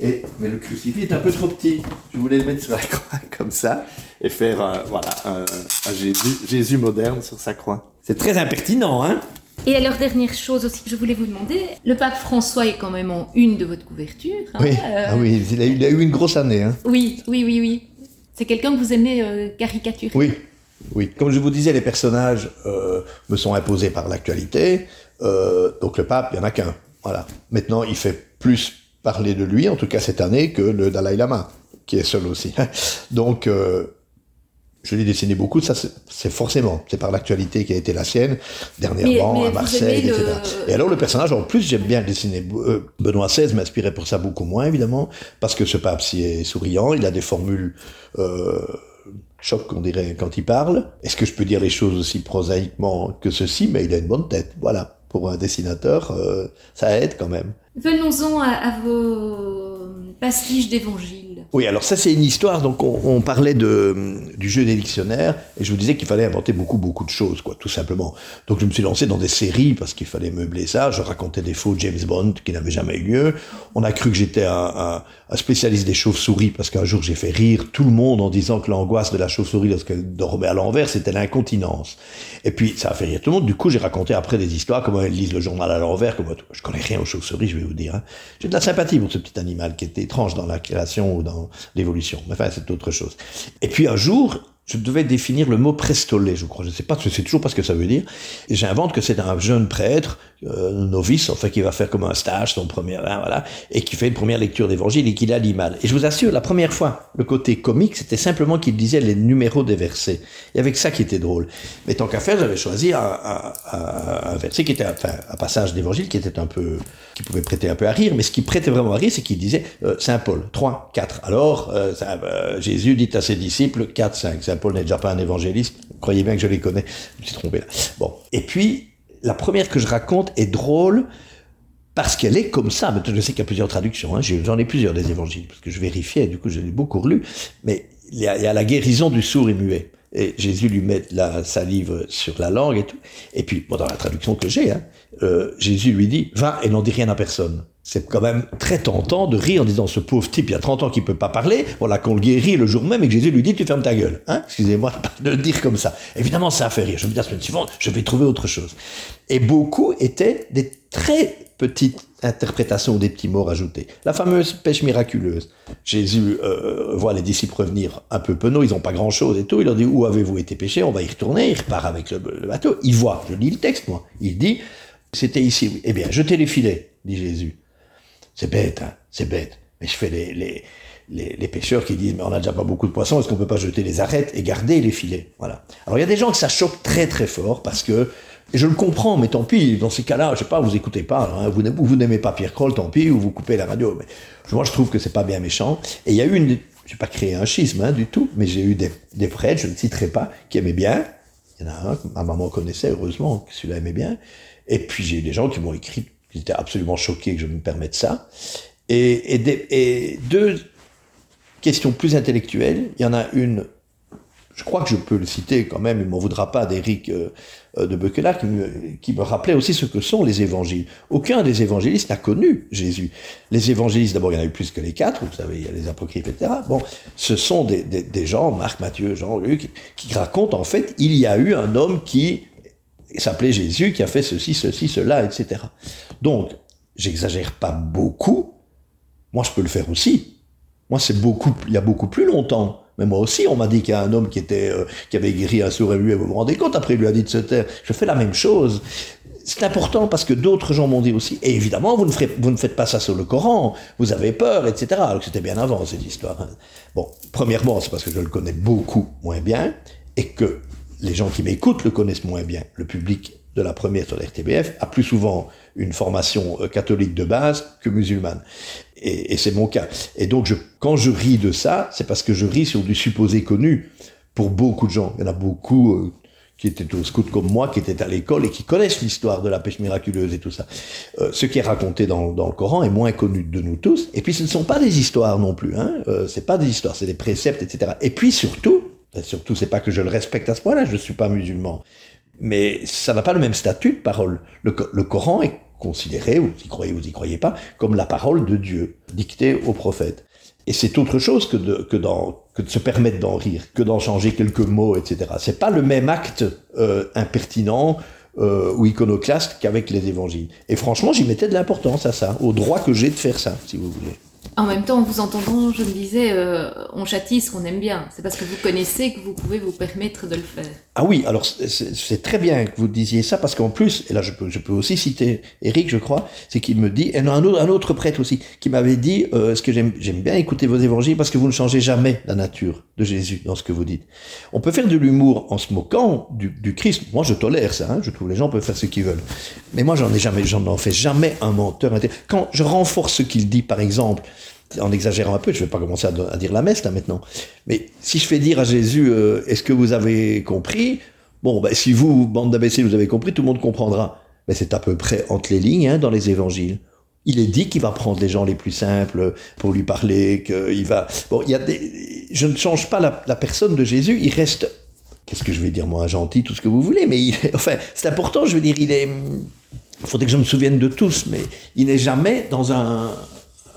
Speaker 3: Et, mais le crucifix est un peu trop petit. Je voulais le mettre sur la croix comme ça et faire euh, voilà, un, un Jésus, Jésus moderne sur sa croix. C'est très impertinent, hein?
Speaker 2: Et alors, dernière chose aussi que je voulais vous demander, le pape François est quand même en une de votre couverture. hein,
Speaker 3: Oui,
Speaker 2: euh,
Speaker 3: ah oui il, a, il a eu une grosse année. Hein.
Speaker 2: oui, oui, oui, oui. C'est quelqu'un que vous aimez euh, caricaturer.
Speaker 3: Oui, oui. Comme je vous disais, les personnages euh, me sont imposés par l'actualité. Euh, donc le pape, il n'y en a qu'un. Voilà. Maintenant, il fait plus parler de lui, en tout cas cette année, que le Dalai Lama, qui est seul aussi. Donc, euh, je l'ai dessiné beaucoup, ça c'est- forcément, c'est par l'actualité qui a été la sienne, dernièrement
Speaker 2: Mais- mais
Speaker 3: à Marseille,
Speaker 2: le-
Speaker 3: etc. Et alors le personnage, en plus, j'aime bien le dessiner. Euh, Benoît XVI m'inspirait pour ça beaucoup moins, évidemment, parce que ce pape si est souriant, il a des formules euh, choc, on dirait, quand il parle. Est-ce que je peux dire les choses aussi prosaïquement que ceci? Mais il a une bonne tête, voilà. Pour un dessinateur, euh, ça aide quand même.
Speaker 2: Venons-en à, vos pastiches d'évangile.
Speaker 3: Oui, alors ça c'est une histoire. Donc on, parlait du jeu des dictionnaires et je vous disais qu'il fallait inventer beaucoup beaucoup de choses, quoi, tout simplement. Donc je me suis lancé dans des séries parce qu'il fallait meubler ça. Je racontais des faux James Bond qui n'avaient jamais eu lieu. On a cru que j'étais un, spécialiste des chauves-souris parce qu'un jour j'ai fait rire tout le monde en disant que l'angoisse de la chauve-souris lorsqu'elle dormait à l'envers c'était l'incontinence. Et puis ça a fait rire tout le monde. Du coup j'ai raconté après des histoires comment elles lisent le journal à l'envers. Comme je connais rien aux chauves-souris, je vais vous dire. Hein. J'ai de la sympathie pour ce petit animal qui était étrange dans la création ou dans l'évolution. Enfin, c'est autre chose. Et puis un jour, je devais définir le mot prestolé, je crois. Je ne sais pas, je sais toujours pas ce que ça veut dire. Et j'invente que c'est un jeune prêtre, euh, novice, en fait, qui va faire comme un stage, son premier, hein, voilà, et qui fait une première lecture d'évangile et qui a l'image. Et je vous assure, la première fois, le côté comique, c'était simplement qu'il disait les numéros des versets. Et avec ça qui était drôle. Mais tant qu'à faire, j'avais choisi un, un, un, verset qui était, enfin, un passage d'évangile qui était un peu, qui pouvait prêter un peu à rire, mais ce qui prêtait vraiment à rire, c'est qu'il disait euh, Saint Paul, 3, 4. Alors, euh, euh, Jésus dit à ses disciples, 4, 5. Paul n'est déjà pas un évangéliste. Croyez bien que je les connais. Je me suis trompé là. Et puis, la première que je raconte est drôle parce qu'elle est comme ça. Mais je sais qu'il y a plusieurs traductions. Hein. J'en ai plusieurs des évangiles parce que je vérifiais. Du coup, je l'ai beaucoup relu. Mais il y, a, la guérison du sourd et muet. Et Jésus lui met la salive sur la langue et tout. Et puis, dans la traduction que j'ai, hein, euh, Jésus lui dit Va et n'en dis rien à personne. C'est quand même très tentant de rire en disant ce pauvre type, il y a 30 ans qu'il peut pas parler, voilà qu'on le guérit le jour même et que Jésus lui dit tu fermes ta gueule. Hein Excusez-moi de le dire comme ça. Évidemment, ça a fait rire. Je me dis la semaine suivante, je vais trouver autre chose. Et beaucoup étaient des très petites interprétations des petits mots rajoutés. La fameuse pêche miraculeuse. Jésus euh, voit les disciples revenir un peu penauds, ils n'ont pas grand-chose et tout. Il leur dit où avez-vous été pêché On va y retourner. Il repart avec le, le bateau. Il voit, je lis le texte moi. Il dit c'était ici. Eh bien, jetez les filets, dit Jésus. C'est bête, hein, c'est bête. Mais je fais les, les, les, pêcheurs qui disent, mais on n'a déjà pas beaucoup de poissons, est-ce qu'on peut pas jeter les arêtes et garder les filets? Voilà. Alors il y a des gens que ça choque très très fort parce que, et je le comprends, mais tant pis, dans ces cas-là, je sais pas, vous écoutez pas, hein, vous, n'aimez pas Pierre Kroll, tant pis, ou vous coupez la radio. Mais moi je trouve que c'est pas bien méchant. Et il y a eu une, je vais pas créer un schisme hein, du tout, mais j'ai eu des, des prêtres, je ne citerai pas, qui aimaient bien. Il y en a un ma maman connaissait, heureusement, que celui-là aimait bien. Et puis j'ai eu des gens qui m'ont écrit ils étaient absolument choqués que je me permette ça. Et, et, des, et, deux questions plus intellectuelles. Il y en a une, je crois que je peux le citer quand même, il ne m'en voudra pas, d'Éric euh, de Beuquelard, qui me, qui me rappelait aussi ce que sont les évangiles. Aucun des évangélistes n'a connu Jésus. Les évangélistes, d'abord, il y en a eu plus que les quatre, vous savez, il y a les apocryphes, etc. Bon, ce sont des, des gens, Marc, Matthieu, Jean, Luc, qui racontent, en fait, il y a eu un homme qui s'appelait Jésus, qui a fait ceci, ceci, cela, etc. Donc, j'exagère pas beaucoup. Moi, je peux le faire aussi. Moi, c'est beaucoup, il y a beaucoup plus longtemps. Mais moi aussi, on m'a dit qu'il y a un homme qui était, euh, qui avait guéri un sourd et muet. Vous vous rendez compte Après, il lui a dit de se taire. Je fais la même chose. C'est important parce que d'autres gens m'ont dit aussi. Et évidemment, vous ne, vous ne faites pas ça sur le Coran. Vous avez peur, etc. Alors que c'était bien avant cette histoire. Bon, premièrement, c'est parce que je le connais beaucoup moins bien et que les gens qui m'écoutent le connaissent moins bien. Le public de la première sur RTBF a plus souvent une formation catholique de base que musulmane. Et, c'est mon cas. Et donc, quand je ris de ça, c'est parce que je ris sur du supposé connu pour beaucoup de gens. Il y en a beaucoup euh, qui étaient au scout comme moi, qui étaient à l'école et qui connaissent l'histoire de la pêche miraculeuse et tout ça. Euh, ce qui est raconté dans, dans, le Coran est moins connu de nous tous. Et puis, ce ne sont pas des histoires non plus. Hein. Euh, c'est pas des histoires, c'est des préceptes, etc. Et puis, surtout, surtout, c'est pas que je le respecte à ce point-là, je ne suis pas musulman. Mais ça n'a pas le même statut de parole. Le, Coran est considéré, vous y croyez ou vous y croyez pas, comme la parole de Dieu, dictée au prophète. Et c'est autre chose que de se permettre d'en rire, que d'en changer quelques mots, etc. C'est pas le même acte euh, impertinent euh, ou iconoclaste qu'avec les évangiles. Et franchement, j'y mettais de l'importance à ça, au droit que j'ai de faire ça, si vous voulez.
Speaker 2: En même temps, en vous entendant, je me disais, euh, on châtie ce qu'on aime bien. C'est parce que vous connaissez que vous pouvez vous permettre de le faire.
Speaker 3: Ah oui, alors c'est très bien que vous disiez ça, parce qu'en plus, et là je peux, aussi citer Eric, je crois, c'est qu'il me dit, et un autre, prêtre aussi, qui m'avait dit, euh, ce que j'aime bien écouter vos évangiles, parce que vous ne changez jamais la nature de Jésus dans ce que vous dites. On peut faire de l'humour en se moquant du, du, Christ. Moi, je tolère ça, hein, je trouve les gens peuvent faire ce qu'ils veulent. Mais moi, j'en ai jamais, j'en fais jamais un menteur. Quand je renforce ce qu'il dit, par exemple, en exagérant un peu, je ne vais pas commencer à, dire la messe là maintenant, mais si je fais dire à Jésus, euh, est-ce que vous avez compris? Bon, ben, si vous, bande d'imbéciles, vous avez compris, tout le monde comprendra. Mais c'est à peu près entre les lignes hein, dans les évangiles. Il est dit qu'il va prendre les gens les plus simples pour lui parler, qu'il va. Bon, il y a des. Je ne change pas la, personne de Jésus. Il reste. Qu'est-ce que je vais dire moi, gentil, tout ce que vous voulez, mais il enfin, c'est important. Je veux dire, il est. Il faudrait que je me souvienne de tous, mais il n'est jamais dans un,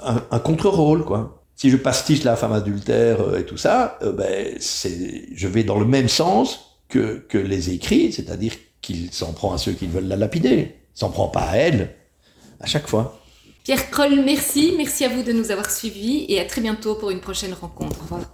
Speaker 3: un, contre-rôle, quoi. Si je pastiche la femme adultère euh, et tout ça, euh, ben, c'est, je vais dans le même sens que, que les écrits, c'est-à-dire qu'il s'en prend à ceux qui veulent la lapider. Il s'en prend pas à elle, à chaque fois.
Speaker 2: Pierre Kroll, merci. Merci à vous de nous avoir suivis et à très bientôt pour une prochaine rencontre. Au revoir.